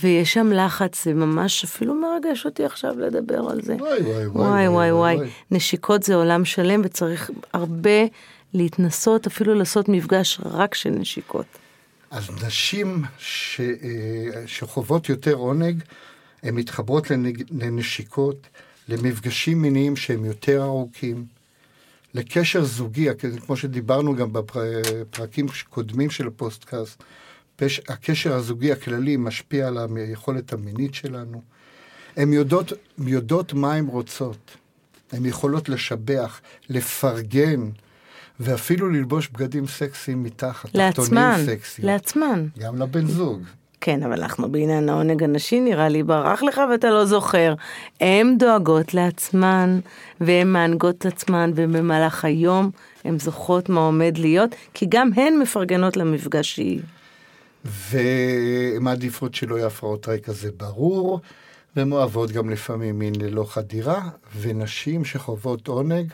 ויש שם לחץ, זה ממש אפילו מרגש אותי עכשיו לדבר על זה. וואי, וואי, וואי וואי וואי, נשיקות זה עולם שלם וצריך הרבה להתנסות, אפילו לעשות מפגש רק של נשיקות. אז נשים ש, אה, שחוות יותר עונג, הן מתחברות לנג, לנשיקות, למפגשים מיניים שהם יותר ארוכים, לקשר זוגי, כמו שדיברנו גם בפרקים קודמים של הפודקאסט, פש, הקשר הזוגי הכללי משפיע על היכולת המינית שלנו. הן יודעות, יודעות מה הן רוצות. הן יכולות לשבח, לפרגן, ואפילו ללבוש בגדים סקסיים מתחת, לעצמן. לעצמן. גם לבן זוג. כן, אבל אנחנו בעניין העונג הנשי, נראה לי ברח לך ואתה לא זוכר. הן דואגות לעצמן, והן מענגות את עצמן, ובמהלך היום הן זוכרות מה עומד להיות, כי גם הן מפרגנות למפגש שהיא. והן מעדיפות שלא יהיה הפרעות רקע, זה ברור, והן אוהבות גם לפעמים מין ללא חדירה, ונשים שחוות עונג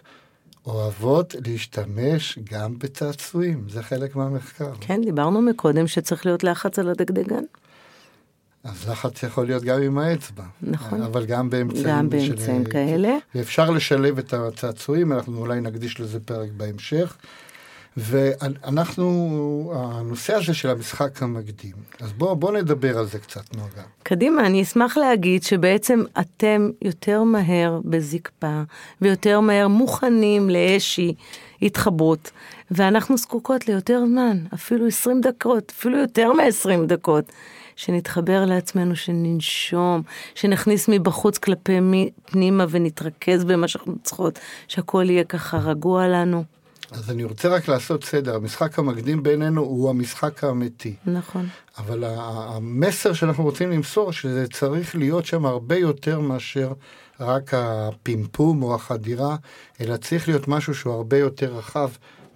אוהבות להשתמש גם בצעצועים, זה חלק מהמחקר. כן, דיברנו מקודם שצריך להיות לחץ על הדגדגן. אז לחץ יכול להיות גם עם האצבע. נכון. אבל גם באמצעים, גם באמצעים של... כאלה. ואפשר לשלב את הצעצועים, אנחנו אולי נקדיש לזה פרק בהמשך. ואנחנו, הנושא הזה של המשחק המקדים, אז בואו בוא נדבר על זה קצת, נוגה. קדימה, אני אשמח להגיד שבעצם אתם יותר מהר בזקפה, ויותר מהר מוכנים לאיזושהי התחברות, ואנחנו זקוקות ליותר זמן, אפילו 20 דקות, אפילו יותר מ-20 דקות. שנתחבר לעצמנו, שננשום, שנכניס מבחוץ כלפי פנימה ונתרכז במה שאנחנו צריכות, שהכל יהיה ככה רגוע לנו. אז אני רוצה רק לעשות סדר, המשחק המקדים בינינו הוא המשחק האמיתי. נכון. אבל המסר שאנחנו רוצים למסור, שזה צריך להיות שם הרבה יותר מאשר רק הפימפום או החדירה, אלא צריך להיות משהו שהוא הרבה יותר רחב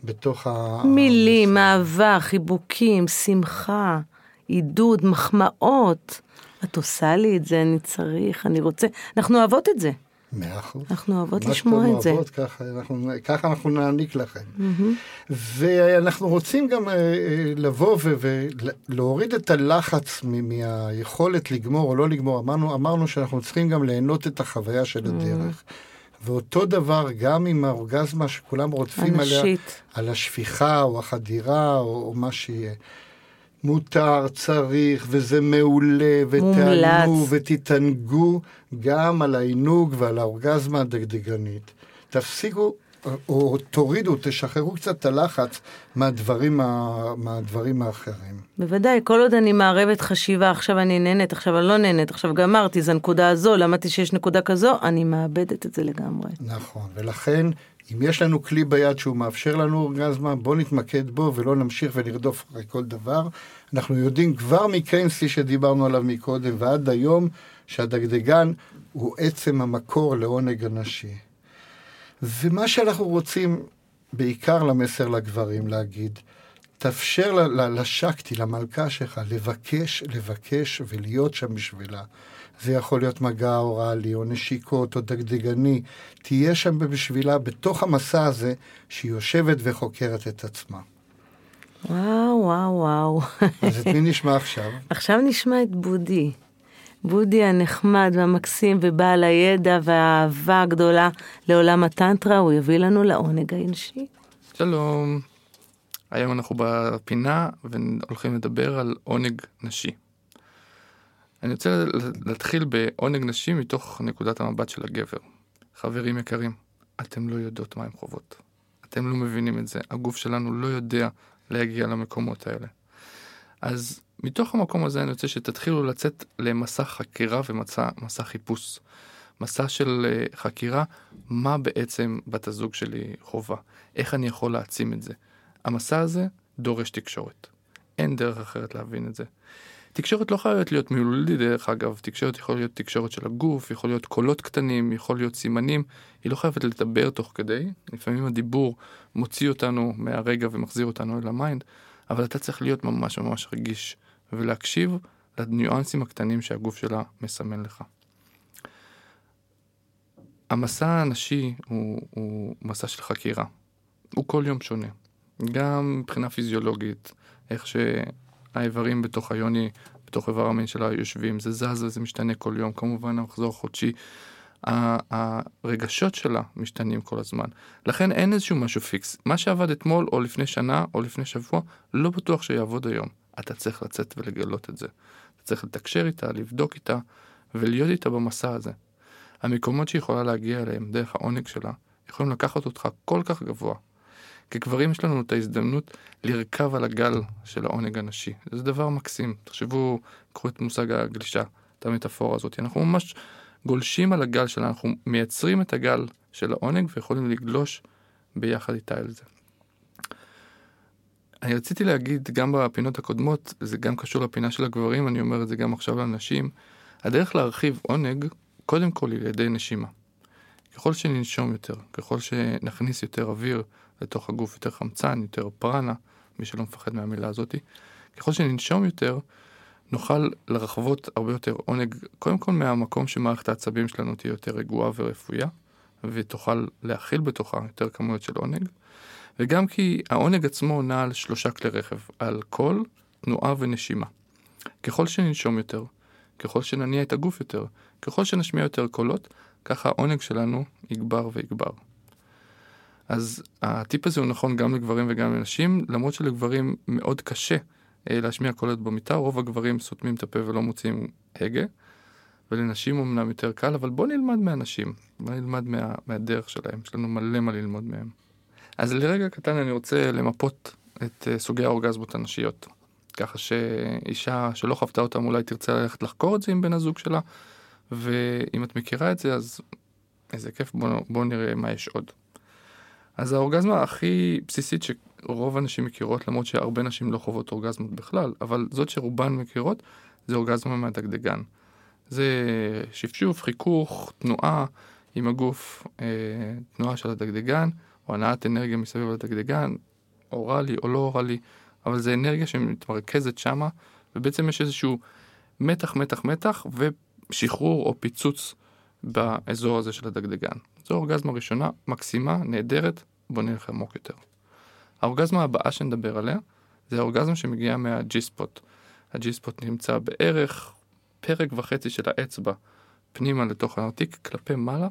בתוך ה... מילים, אהבה, חיבוקים, שמחה, עידוד, מחמאות. את עושה לי את זה, אני צריך, אני רוצה. אנחנו אוהבות את זה. מאה אחוז. אנחנו אוהבות לשמוע את זה. אוהבות, ככה אנחנו, ככה אנחנו נעניק לכם. ואנחנו רוצים גם אה, אה, לבוא ולהוריד את הלחץ מהיכולת לגמור או לא לגמור. אמרנו, אמרנו שאנחנו צריכים גם ליהנות את החוויה של הדרך. ואותו דבר גם עם האורגזמה שכולם רודפים עליה. על השפיכה או החדירה או, או מה שיהיה. מותר, צריך, וזה מעולה, ותענו. ותתענגו גם על העינוג ועל האורגזמה הדגדגנית. תפסיקו או תורידו, תשחררו קצת את הלחץ מהדברים, ה, מהדברים האחרים. בוודאי, כל עוד אני מערבת חשיבה, עכשיו אני נהנית, עכשיו אני לא נהנית, עכשיו גמרתי, זו הנקודה הזו, למדתי שיש נקודה כזו, אני מאבדת את זה לגמרי. נכון, ולכן, אם יש לנו כלי ביד שהוא מאפשר לנו אורגזמה, בואו נתמקד בו ולא נמשיך ונרדוף אחרי כל דבר. אנחנו יודעים כבר מקיינסי שדיברנו עליו מקודם ועד היום, שהדגדגן הוא עצם המקור לעונג הנשי. ומה שאנחנו רוצים, בעיקר למסר לגברים, להגיד, תאפשר לשקטי, למלכה שלך, לבקש, לבקש ולהיות שם בשבילה. זה יכול להיות מגע אוראלי, או נשיקות, או דגדגני. תהיה שם בשבילה, בתוך המסע הזה, שהיא יושבת וחוקרת את עצמה. וואו, וואו, וואו. אז את מי נשמע עכשיו? עכשיו נשמע את בודי. בודי הנחמד והמקסים ובעל הידע והאהבה הגדולה לעולם הטנטרה, הוא יביא לנו לעונג האנשי. שלום, היום אנחנו בפינה והולכים לדבר על עונג נשי. אני רוצה להתחיל בעונג נשי מתוך נקודת המבט של הגבר. חברים יקרים, אתם לא יודעות מה הם חוות. אתם לא מבינים את זה. הגוף שלנו לא יודע להגיע למקומות האלה. אז מתוך המקום הזה אני רוצה שתתחילו לצאת למסע חקירה ומסע חיפוש. מסע של uh, חקירה, מה בעצם בת הזוג שלי חובה, איך אני יכול להעצים את זה. המסע הזה דורש תקשורת. אין דרך אחרת להבין את זה. תקשורת לא חייבת להיות מילולית דרך אגב, תקשורת יכול להיות תקשורת של הגוף, יכול להיות קולות קטנים, יכול להיות סימנים, היא לא חייבת לדבר תוך כדי, לפעמים הדיבור מוציא אותנו מהרגע ומחזיר אותנו אל ה mind, אבל אתה צריך להיות ממש ממש רגיש ולהקשיב לניואנסים הקטנים שהגוף שלה מסמן לך. המסע הנשי הוא, הוא מסע של חקירה. הוא כל יום שונה. גם מבחינה פיזיולוגית, איך שהאיברים בתוך היוני, בתוך איבר המין שלה יושבים, זה זז וזה משתנה כל יום. כמובן המחזור החודשי, הרגשות שלה משתנים כל הזמן. לכן אין איזשהו משהו פיקס. מה שעבד אתמול או לפני שנה או לפני שבוע, לא בטוח שיעבוד היום. אתה צריך לצאת ולגלות את זה. אתה צריך לתקשר איתה, לבדוק איתה ולהיות איתה במסע הזה. המקומות שהיא יכולה להגיע אליהם דרך העונג שלה, יכולים לקחת אותך כל כך גבוה. כגברים יש לנו את ההזדמנות לרכב על הגל של העונג הנשי. זה דבר מקסים. תחשבו, קחו את מושג הגלישה, את המטאפורה הזאת. אנחנו ממש גולשים על הגל שלה, אנחנו מייצרים את הגל של העונג ויכולים לגלוש ביחד איתה אל זה. אני רציתי להגיד גם בפינות הקודמות, זה גם קשור לפינה של הגברים, אני אומר את זה גם עכשיו לנשים, הדרך להרחיב עונג, קודם כל היא לידי נשימה. ככל שננשום יותר, ככל שנכניס יותר אוויר לתוך הגוף, יותר חמצן, יותר פרנה, מי שלא מפחד מהמילה הזאתי, ככל שננשום יותר, נוכל לרחבות הרבה יותר עונג, קודם כל מהמקום שמערכת העצבים שלנו תהיה יותר רגועה ורפויה, ותוכל להכיל בתוכה יותר כמויות של עונג. וגם כי העונג עצמו נע על שלושה כלי רכב, על קול, תנועה ונשימה. ככל שננשום יותר, ככל שנניע את הגוף יותר, ככל שנשמיע יותר קולות, ככה העונג שלנו יגבר ויגבר. אז הטיפ הזה הוא נכון גם לגברים וגם לנשים, למרות שלגברים מאוד קשה אה, להשמיע קולות במיטה, רוב הגברים סותמים את הפה ולא מוציאים הגה, ולנשים אמנם יותר קל, אבל בוא נלמד מהנשים, בוא נלמד מה, מהדרך שלהם, יש לנו מלא מה ללמוד מהם. אז לרגע קטן אני רוצה למפות את אה, סוגי האורגזמות הנשיות. ככה שאישה שלא חוותה אותם אולי תרצה ללכת לחקור את זה עם בן הזוג שלה, ואם את מכירה את זה אז איזה כיף, בואו בוא נראה מה יש עוד. אז האורגזמה הכי בסיסית שרוב הנשים מכירות, למרות שהרבה נשים לא חוות אורגזמות בכלל, אבל זאת שרובן מכירות, זה אורגזמה מהדגדגן. זה שפשוף, חיכוך, תנועה עם הגוף, אה, תנועה של הדגדגן, או הנעת אנרגיה מסביב לדגדגן, אוראלי או לא אוראלי, אבל זה אנרגיה שמתמרכזת שמה, ובעצם יש איזשהו מתח, מתח, מתח, ושחרור או פיצוץ באזור הזה של הדגדגן. זו אורגזמה ראשונה, מקסימה, נהדרת, בוא נלך עמוק יותר. האורגזמה הבאה שנדבר עליה, זה האורגזמה שמגיעה מהג'י ספוט. הג'י ספוט נמצא בערך פרק וחצי של האצבע פנימה לתוך הנרתיק, כלפי מעלה,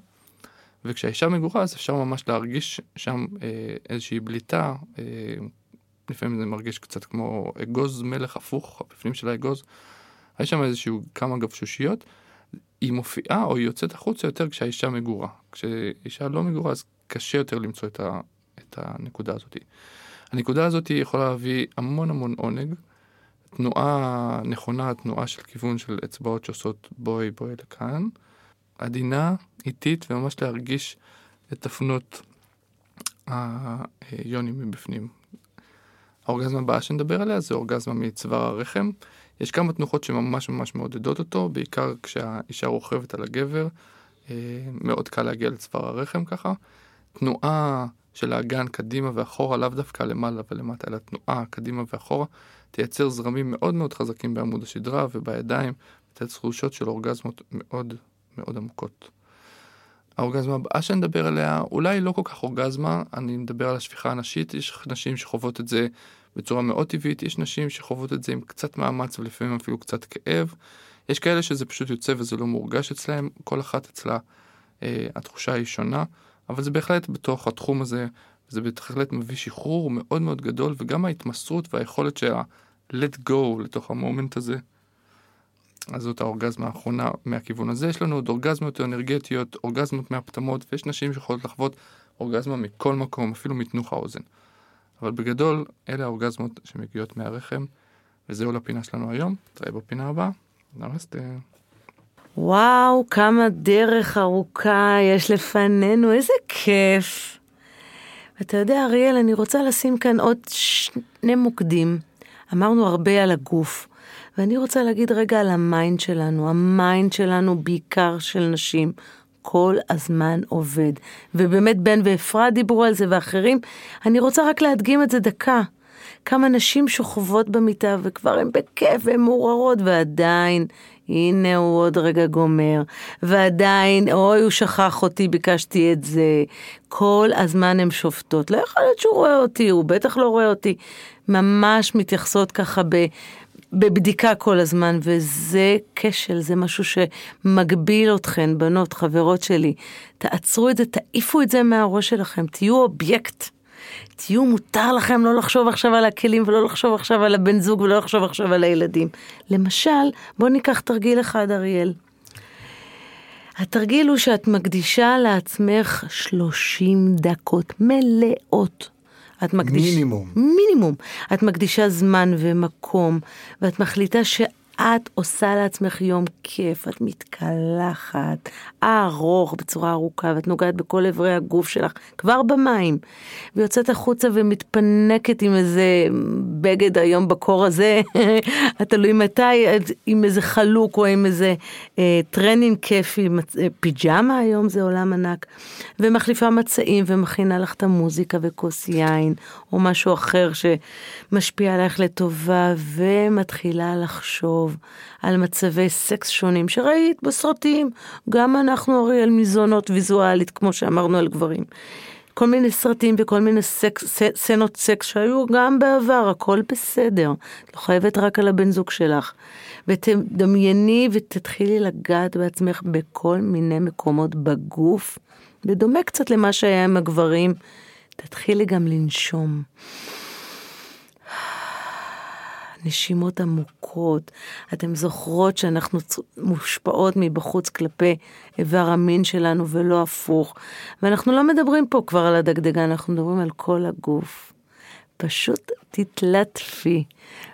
וכשהאישה מגורה אז אפשר ממש להרגיש שם אה, איזושהי בליטה, אה, לפעמים זה מרגיש קצת כמו אגוז מלך הפוך, הפנים של האגוז. יש שם איזשהו כמה גבשושיות, היא מופיעה או היא יוצאת החוצה יותר כשהאישה מגורה. כשאישה לא מגורה אז קשה יותר למצוא את, ה, את הנקודה הזאת. הנקודה הזאת יכולה להביא המון המון עונג. תנועה נכונה, תנועה של כיוון של אצבעות שעושות בואי בואי לכאן. עדינה, איטית, וממש להרגיש את תפנות היונים מבפנים. האורגזמה הבאה שנדבר עליה זה אורגזמה מצוואר הרחם. יש כמה תנוחות שממש ממש מעודדות אותו, בעיקר כשהאישה רוכבת על הגבר, אה, מאוד קל להגיע לצוואר הרחם ככה. תנועה של האגן קדימה ואחורה, לאו דווקא למעלה ולמטה, אלא תנועה קדימה ואחורה, תייצר זרמים מאוד מאוד חזקים בעמוד השדרה ובידיים, ותייצר תחושות של אורגזמות מאוד מאוד עמוקות. האורגזמה הבאה שנדבר עליה, אולי לא כל כך אורגזמה, אני מדבר על השפיכה הנשית, יש נשים שחוות את זה בצורה מאוד טבעית, יש נשים שחוות את זה עם קצת מאמץ ולפעמים אפילו קצת כאב, יש כאלה שזה פשוט יוצא וזה לא מורגש אצלהם, כל אחת אצלה אה, התחושה היא שונה, אבל זה בהחלט בתוך התחום הזה, זה בהחלט מביא שחרור מאוד מאוד גדול, וגם ההתמסרות והיכולת שה let go לתוך המומנט הזה. אז זאת האורגזמה האחרונה מהכיוון הזה. יש לנו עוד אורגזמות אנרגטיות, אורגזמות מהפטמות, ויש נשים שיכולות לחוות אורגזמה מכל מקום, אפילו מתנוך האוזן. אבל בגדול, אלה האורגזמות שמגיעות מהרחם, וזהו לפינה שלנו היום. נתראה בפינה הבאה. נמסטה. וואו, כמה דרך ארוכה יש לפנינו, איזה כיף. אתה יודע, אריאל, אני רוצה לשים כאן עוד שני מוקדים. אמרנו הרבה על הגוף, ואני רוצה להגיד רגע על ה mind שלנו. ה mind שלנו, בעיקר של נשים, כל הזמן עובד. ובאמת בן ואפרת דיברו על זה ואחרים. אני רוצה רק להדגים את זה דקה. כמה נשים שוכבות במיטה וכבר הן בכיף והן מעוררות, ועדיין, הנה הוא עוד רגע גומר, ועדיין, אוי, הוא שכח אותי, ביקשתי את זה. כל הזמן הן שופטות. לא יכול להיות שהוא רואה אותי, הוא בטח לא רואה אותי. ממש מתייחסות ככה ב... בבדיקה כל הזמן, וזה כשל, זה משהו שמגביל אתכן, בנות, חברות שלי. תעצרו את זה, תעיפו את זה מהראש שלכם, תהיו אובייקט. תהיו, מותר לכם לא לחשוב עכשיו על הכלים ולא לחשוב עכשיו על הבן זוג ולא לחשוב עכשיו על הילדים. למשל, בואו ניקח תרגיל אחד, אריאל. התרגיל הוא שאת מקדישה לעצמך 30 דקות מלאות את מקדיש... מינימום. מינימום. את מקדישה זמן ומקום, ואת מחליטה ש... את עושה לעצמך יום כיף, את מתקלחת, ארוך בצורה ארוכה, ואת נוגעת בכל אברי הגוף שלך, כבר במים, ויוצאת החוצה ומתפנקת עם איזה בגד היום בקור הזה, תלוי מתי, עם איזה חלוק או עם איזה אה, טרנינג כיפי, אה, פיג'מה היום זה עולם ענק, ומחליפה מצעים ומכינה לך את המוזיקה וכוס יין, או משהו אחר שמשפיע עליך לטובה, ומתחילה לחשוב. לחשוב על מצבי סקס שונים שראית בסרטים, גם אנחנו הרי על מזונות ויזואלית, כמו שאמרנו על גברים. כל מיני סרטים וכל מיני סקס, סצנות סקס שהיו גם בעבר, הכל בסדר. את לא חייבת רק על הבן זוג שלך. ותדמייני ותתחילי לגעת בעצמך בכל מיני מקומות בגוף, בדומה קצת למה שהיה עם הגברים. תתחילי גם לנשום. נשימות עמוקות. אתן זוכרות שאנחנו מושפעות מבחוץ כלפי איבר המין שלנו ולא הפוך. ואנחנו לא מדברים פה כבר על הדגדגן, אנחנו מדברים על כל הגוף. פשוט תתלטפי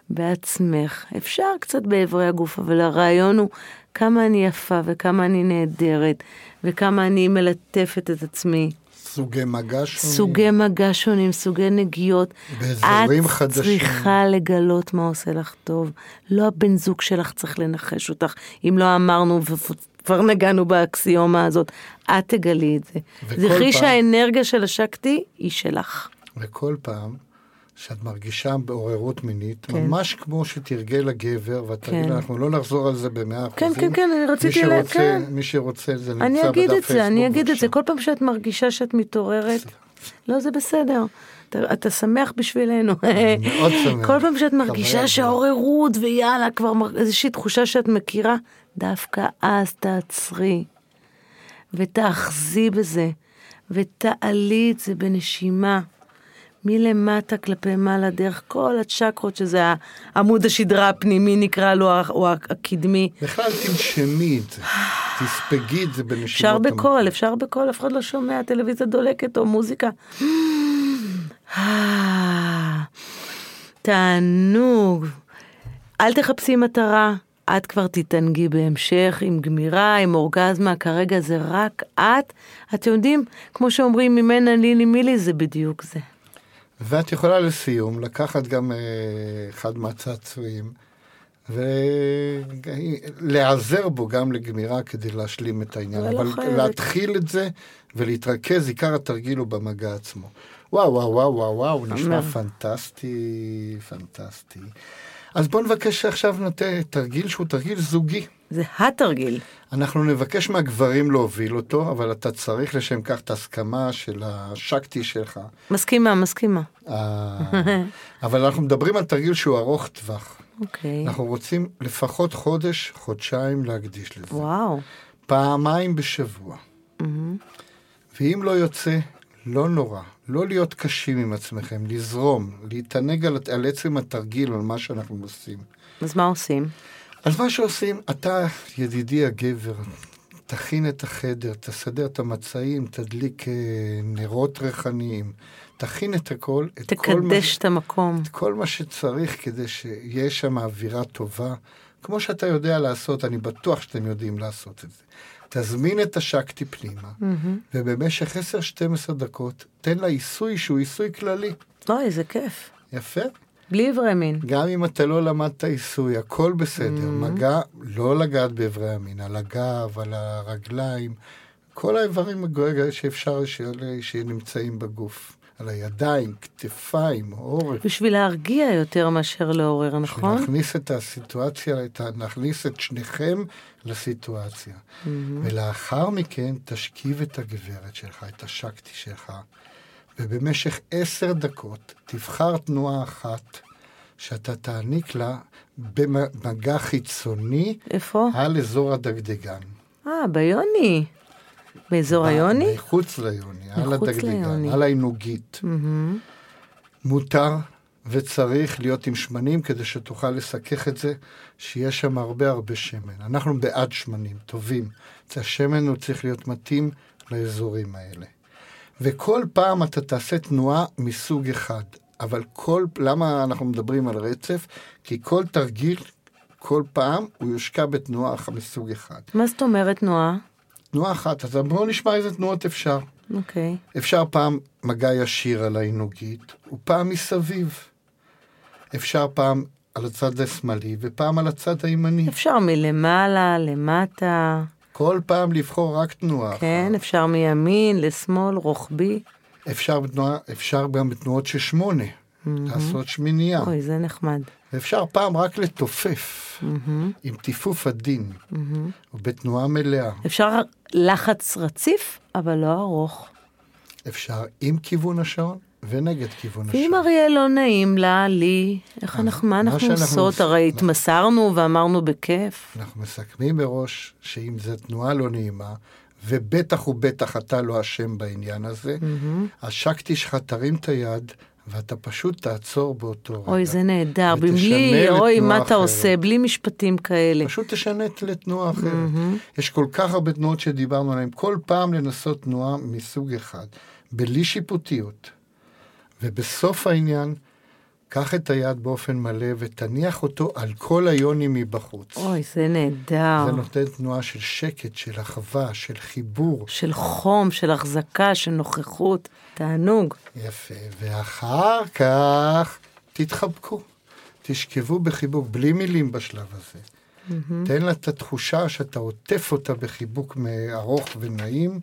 בעצמך. אפשר קצת באיברי הגוף, אבל הרעיון הוא כמה אני יפה וכמה אני נהדרת וכמה אני מלטפת את עצמי. סוגי מגע שונים. סוגי מגע שונים, סוגי נגיעות. באזורים חדשים. את צריכה לגלות מה עושה לך טוב. לא הבן זוג שלך צריך לנחש אותך. אם לא אמרנו וכבר נגענו באקסיומה הזאת, את תגלי את זה. זכרי פעם... שהאנרגיה של השקטי היא שלך. וכל פעם שאת מרגישה בעוררות מינית, כן. ממש כמו שתרגל הגבר, ואת כן. תגיד, אנחנו לא נחזור על זה במאה אחוזים. כן, כן, כן, אני רציתי ל... כן. מי שרוצה, זה נמצא בדף פייסבוק. אני אגיד את זה, אני אגיד את זה, כל פעם שאת מרגישה שאת מתעוררת, לא, זה בסדר. אתה, אתה שמח בשבילנו. מאוד שמח. כל פעם שאת מרגישה שעוררות ויאללה, כבר איזושהי תחושה שאת מכירה, דווקא אז תעצרי ותאחזי בזה ותעלי את זה בנשימה. מלמטה כלפי מעלה, דרך כל הצ'קרות, שזה עמוד השדרה הפנימי נקרא לו, או הקדמי. בכלל תנשמי את זה. תספגי את זה בנשימות. אפשר. בקול, אפשר בקול, אף אחד לא שומע, טלוויזיה דולקת או מוזיקה. תענוג. אל תחפשי מטרה, את כבר תתענגי בהמשך עם גמירה, עם אורגזמה, כרגע זה רק את. אתם יודעים, כמו שאומרים, ממנה לילי מילי, זה בדיוק זה. ואת יכולה לסיום לקחת גם אה, אחד מהצעצועים ולהיעזר בו גם לגמירה כדי להשלים את העניין, אבל לא אבל חייבת. להתחיל את זה ולהתרכז, עיקר התרגיל הוא במגע עצמו. וואו, וואו, וואו, וואו, וואו, נשמע. פנטסטי, פנטסטי. אז בואו נבקש עכשיו נותן תרגיל שהוא תרגיל זוגי. זה התרגיל. אנחנו נבקש מהגברים להוביל אותו, אבל אתה צריך לשם כך את ההסכמה של השקטי שלך. מסכימה, מסכימה. אה, אבל אנחנו מדברים על תרגיל שהוא ארוך טווח. אוקיי. אנחנו רוצים לפחות חודש, חודשיים להקדיש לזה. וואו. פעמיים בשבוע. ואם לא יוצא, לא נורא. לא להיות קשים עם עצמכם, לזרום, להתענג על, על עצם התרגיל, על מה שאנחנו עושים. אז מה עושים? אז מה שעושים, אתה, ידידי הגבר, תכין את החדר, תסדר את המצעים, תדליק אה, נרות ריחניים, תכין את הכל, את כל מה, תקדש את המקום. את כל מה שצריך כדי שיהיה שם אווירה טובה, כמו שאתה יודע לעשות, אני בטוח שאתם יודעים לעשות את זה. תזמין את השקטי פנימה, ובמשך 10-12 דקות תן לה עיסוי שהוא עיסוי כללי. אוי, איזה כיף. יפה. בלי אברי מין. גם אם אתה לא למדת עיסוי, הכל בסדר. מגע, לא לגעת באיברי המין, על הגב, על הרגליים, כל האיברים שאפשר שנמצאים בגוף. על הידיים, כתפיים, עורף. בשביל להרגיע יותר מאשר לעורר, נכון? להכניס את הסיטואציה, את ה- להכניס את שניכם לסיטואציה. ולאחר מכן תשכיב את הגברת שלך, את השקטי שלך, ובמשך עשר דקות תבחר תנועה אחת שאתה תעניק לה במגע חיצוני איפה? על אזור הדגדגן. אה, ביוני. באזור היוני? מחוץ ליוני, על הדגדגן. על העינוגית. מהמם. מותר וצריך להיות עם שמנים כדי שתוכל לסכך את זה, שיש שם הרבה הרבה שמן. אנחנו בעד שמנים, טובים. השמן הוא צריך להיות מתאים לאזורים האלה. וכל פעם אתה תעשה תנועה מסוג אחד. אבל כל, למה אנחנו מדברים על רצף? כי כל תרגיל, כל פעם, הוא יושקע בתנועה מסוג אחד. מה זאת אומרת תנועה? תנועה אחת, אז בואו נשמע איזה תנועות אפשר. אוקיי. אפשר פעם מגע ישיר על העינוגית, ופעם מסביב. אפשר פעם על הצד השמאלי, ופעם על הצד הימני. אפשר מלמעלה, למטה, כל פעם לבחור רק תנועה. כן, אפשר מימין, לשמאל, רוחבי. אפשר, בתנועה, אפשר גם בתנועות של שמונה, לעשות שמינייה. אוי, זה נחמד. ואפשר פעם רק לתופף, עם טיפוף עדין, ובתנועה מלאה. אפשר לחץ רציף, אבל לא ארוך. אפשר עם כיוון השעון ונגד כיוון השעון. ואם אריאל לא נעים לה, לי, איך אנחנו, מה אנחנו עושות? עושים- הרי התמסרנו ואמרנו בכיף. אנחנו מסכמים מראש שאם זו תנועה לא נעימה, ובטח ובטח אתה לא אשם בעניין הזה, השקטי שלך תרים את היד, ואתה פשוט תעצור באותו רגע. אוי, זה נהדר. בלי, אוי, מה אתה אחרת. עושה? בלי משפטים כאלה. פשוט תשנה לתנועה אחרת. יש כל כך הרבה תנועות שדיברנו עליהן, כל פעם לנסות תנועה מסוג אחד, בלי שיפוטיות. ובסוף העניין, קח את היד באופן מלא ותניח אותו על כל היוני מבחוץ. אוי, זה נהדר. זה נותן תנועה של שקט, של אחווה, של חיבור. של חום, של החזקה, של נוכחות. תענוג. יפה. ואחר כך תתחבקו. תשכבו בחיבוק, בלי מילים בשלב הזה. תן לה את התחושה שאתה עוטף אותה בחיבוק ארוך ונעים,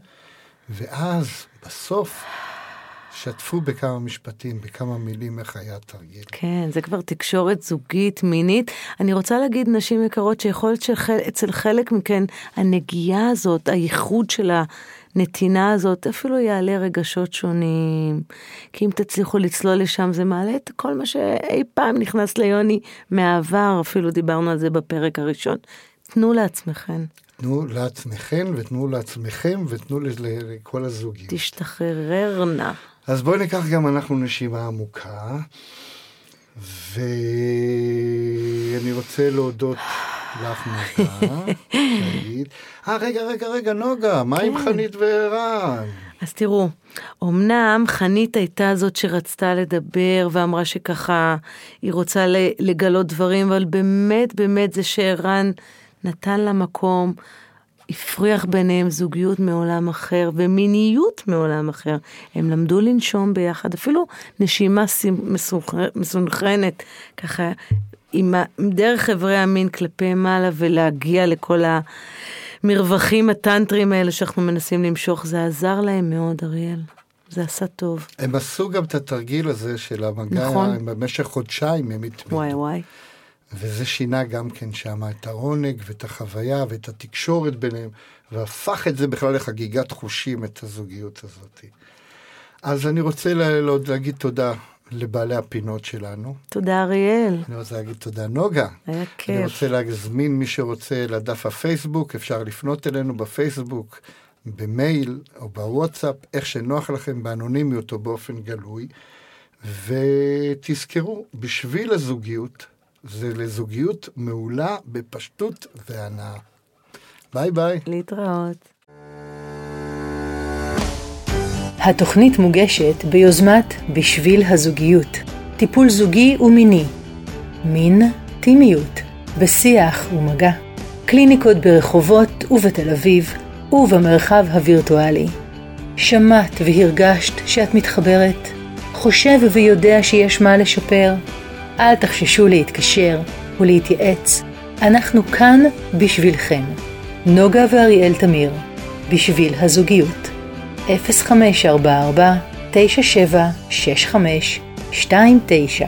ואז, בסוף, שתפו בכמה משפטים, בכמה מילים איך היה התרגיל. כן, זה כבר תקשורת זוגית, מינית. אני רוצה להגיד, נשים יקרות, שיכול להיות שאצל חלק מכן, הנגיעה הזאת, הייחוד של הנתינה הזאת, אפילו יעלה רגשות שונים. כי אם תצליחו לצלול לשם, זה מעלה את כל מה שאי פעם נכנס ליוני מהעבר, אפילו דיברנו על זה בפרק הראשון. תנו לעצמכן, תנו לעצמכם ותנו לעצמכם ותנו לכל הזוגים. תשתחררנה. אז בואי ניקח גם אנחנו נשימה עמוקה. ואני רוצה להודות לך נוגה. אה, רגע, רגע, רגע, נוגה, מה עם חנית וערן? אז תראו, אמנם חנית הייתה זאת שרצתה לדבר ואמרה שככה היא רוצה לגלות דברים, אבל באמת באמת זה שערן נתן לה מקום, הפריח ביניהם זוגיות מעולם אחר ומיניות מעולם אחר. הם למדו לנשום ביחד, אפילו נשימה מסונכרנת, ככה עם דרך אברי המין כלפי מעלה ולהגיע לכל המרווחים הטנטרים האלה שאנחנו מנסים למשוך, זה עזר להם מאוד, אריאל. זה עשה טוב. הם עשו גם את התרגיל הזה של המגע, נכון. במשך חודשיים הם התמידו. וואי וואי. וזה שינה גם כן שם את העונג ואת החוויה ואת התקשורת ביניהם, והפך את זה בכלל לחגיגת חושים, את הזוגיות הזאת. אז אני רוצה לה, להגיד תודה לבעלי הפינות שלנו. תודה אריאל. אני רוצה להגיד תודה נוגה. היה כיף. אני רוצה להזמין מי שרוצה לדף הפייסבוק, אפשר לפנות אלינו בפייסבוק, במייל או בוואטסאפ, איך שנוח לכם, באנונימיות או באופן גלוי. ותזכרו, בשביל הזוגיות, זה לזוגיות מעולה בפשטות והנאה. ביי ביי. להתראות. התוכנית מוגשת ביוזמת בשביל הזוגיות, טיפול זוגי ומיני, מין, טימיות, בשיח ומגע, קליניקות ברחובות ובתל אביב ובמרחב הווירטואלי. שמעת והרגשת שאת מתחברת? חושב ויודע שיש מה לשפר? אל תחששו להתקשר ולהתייעץ, אנחנו כאן בשבילכם. נוגה ואריאל תמיר, בשביל הזוגיות. 0544 9765 29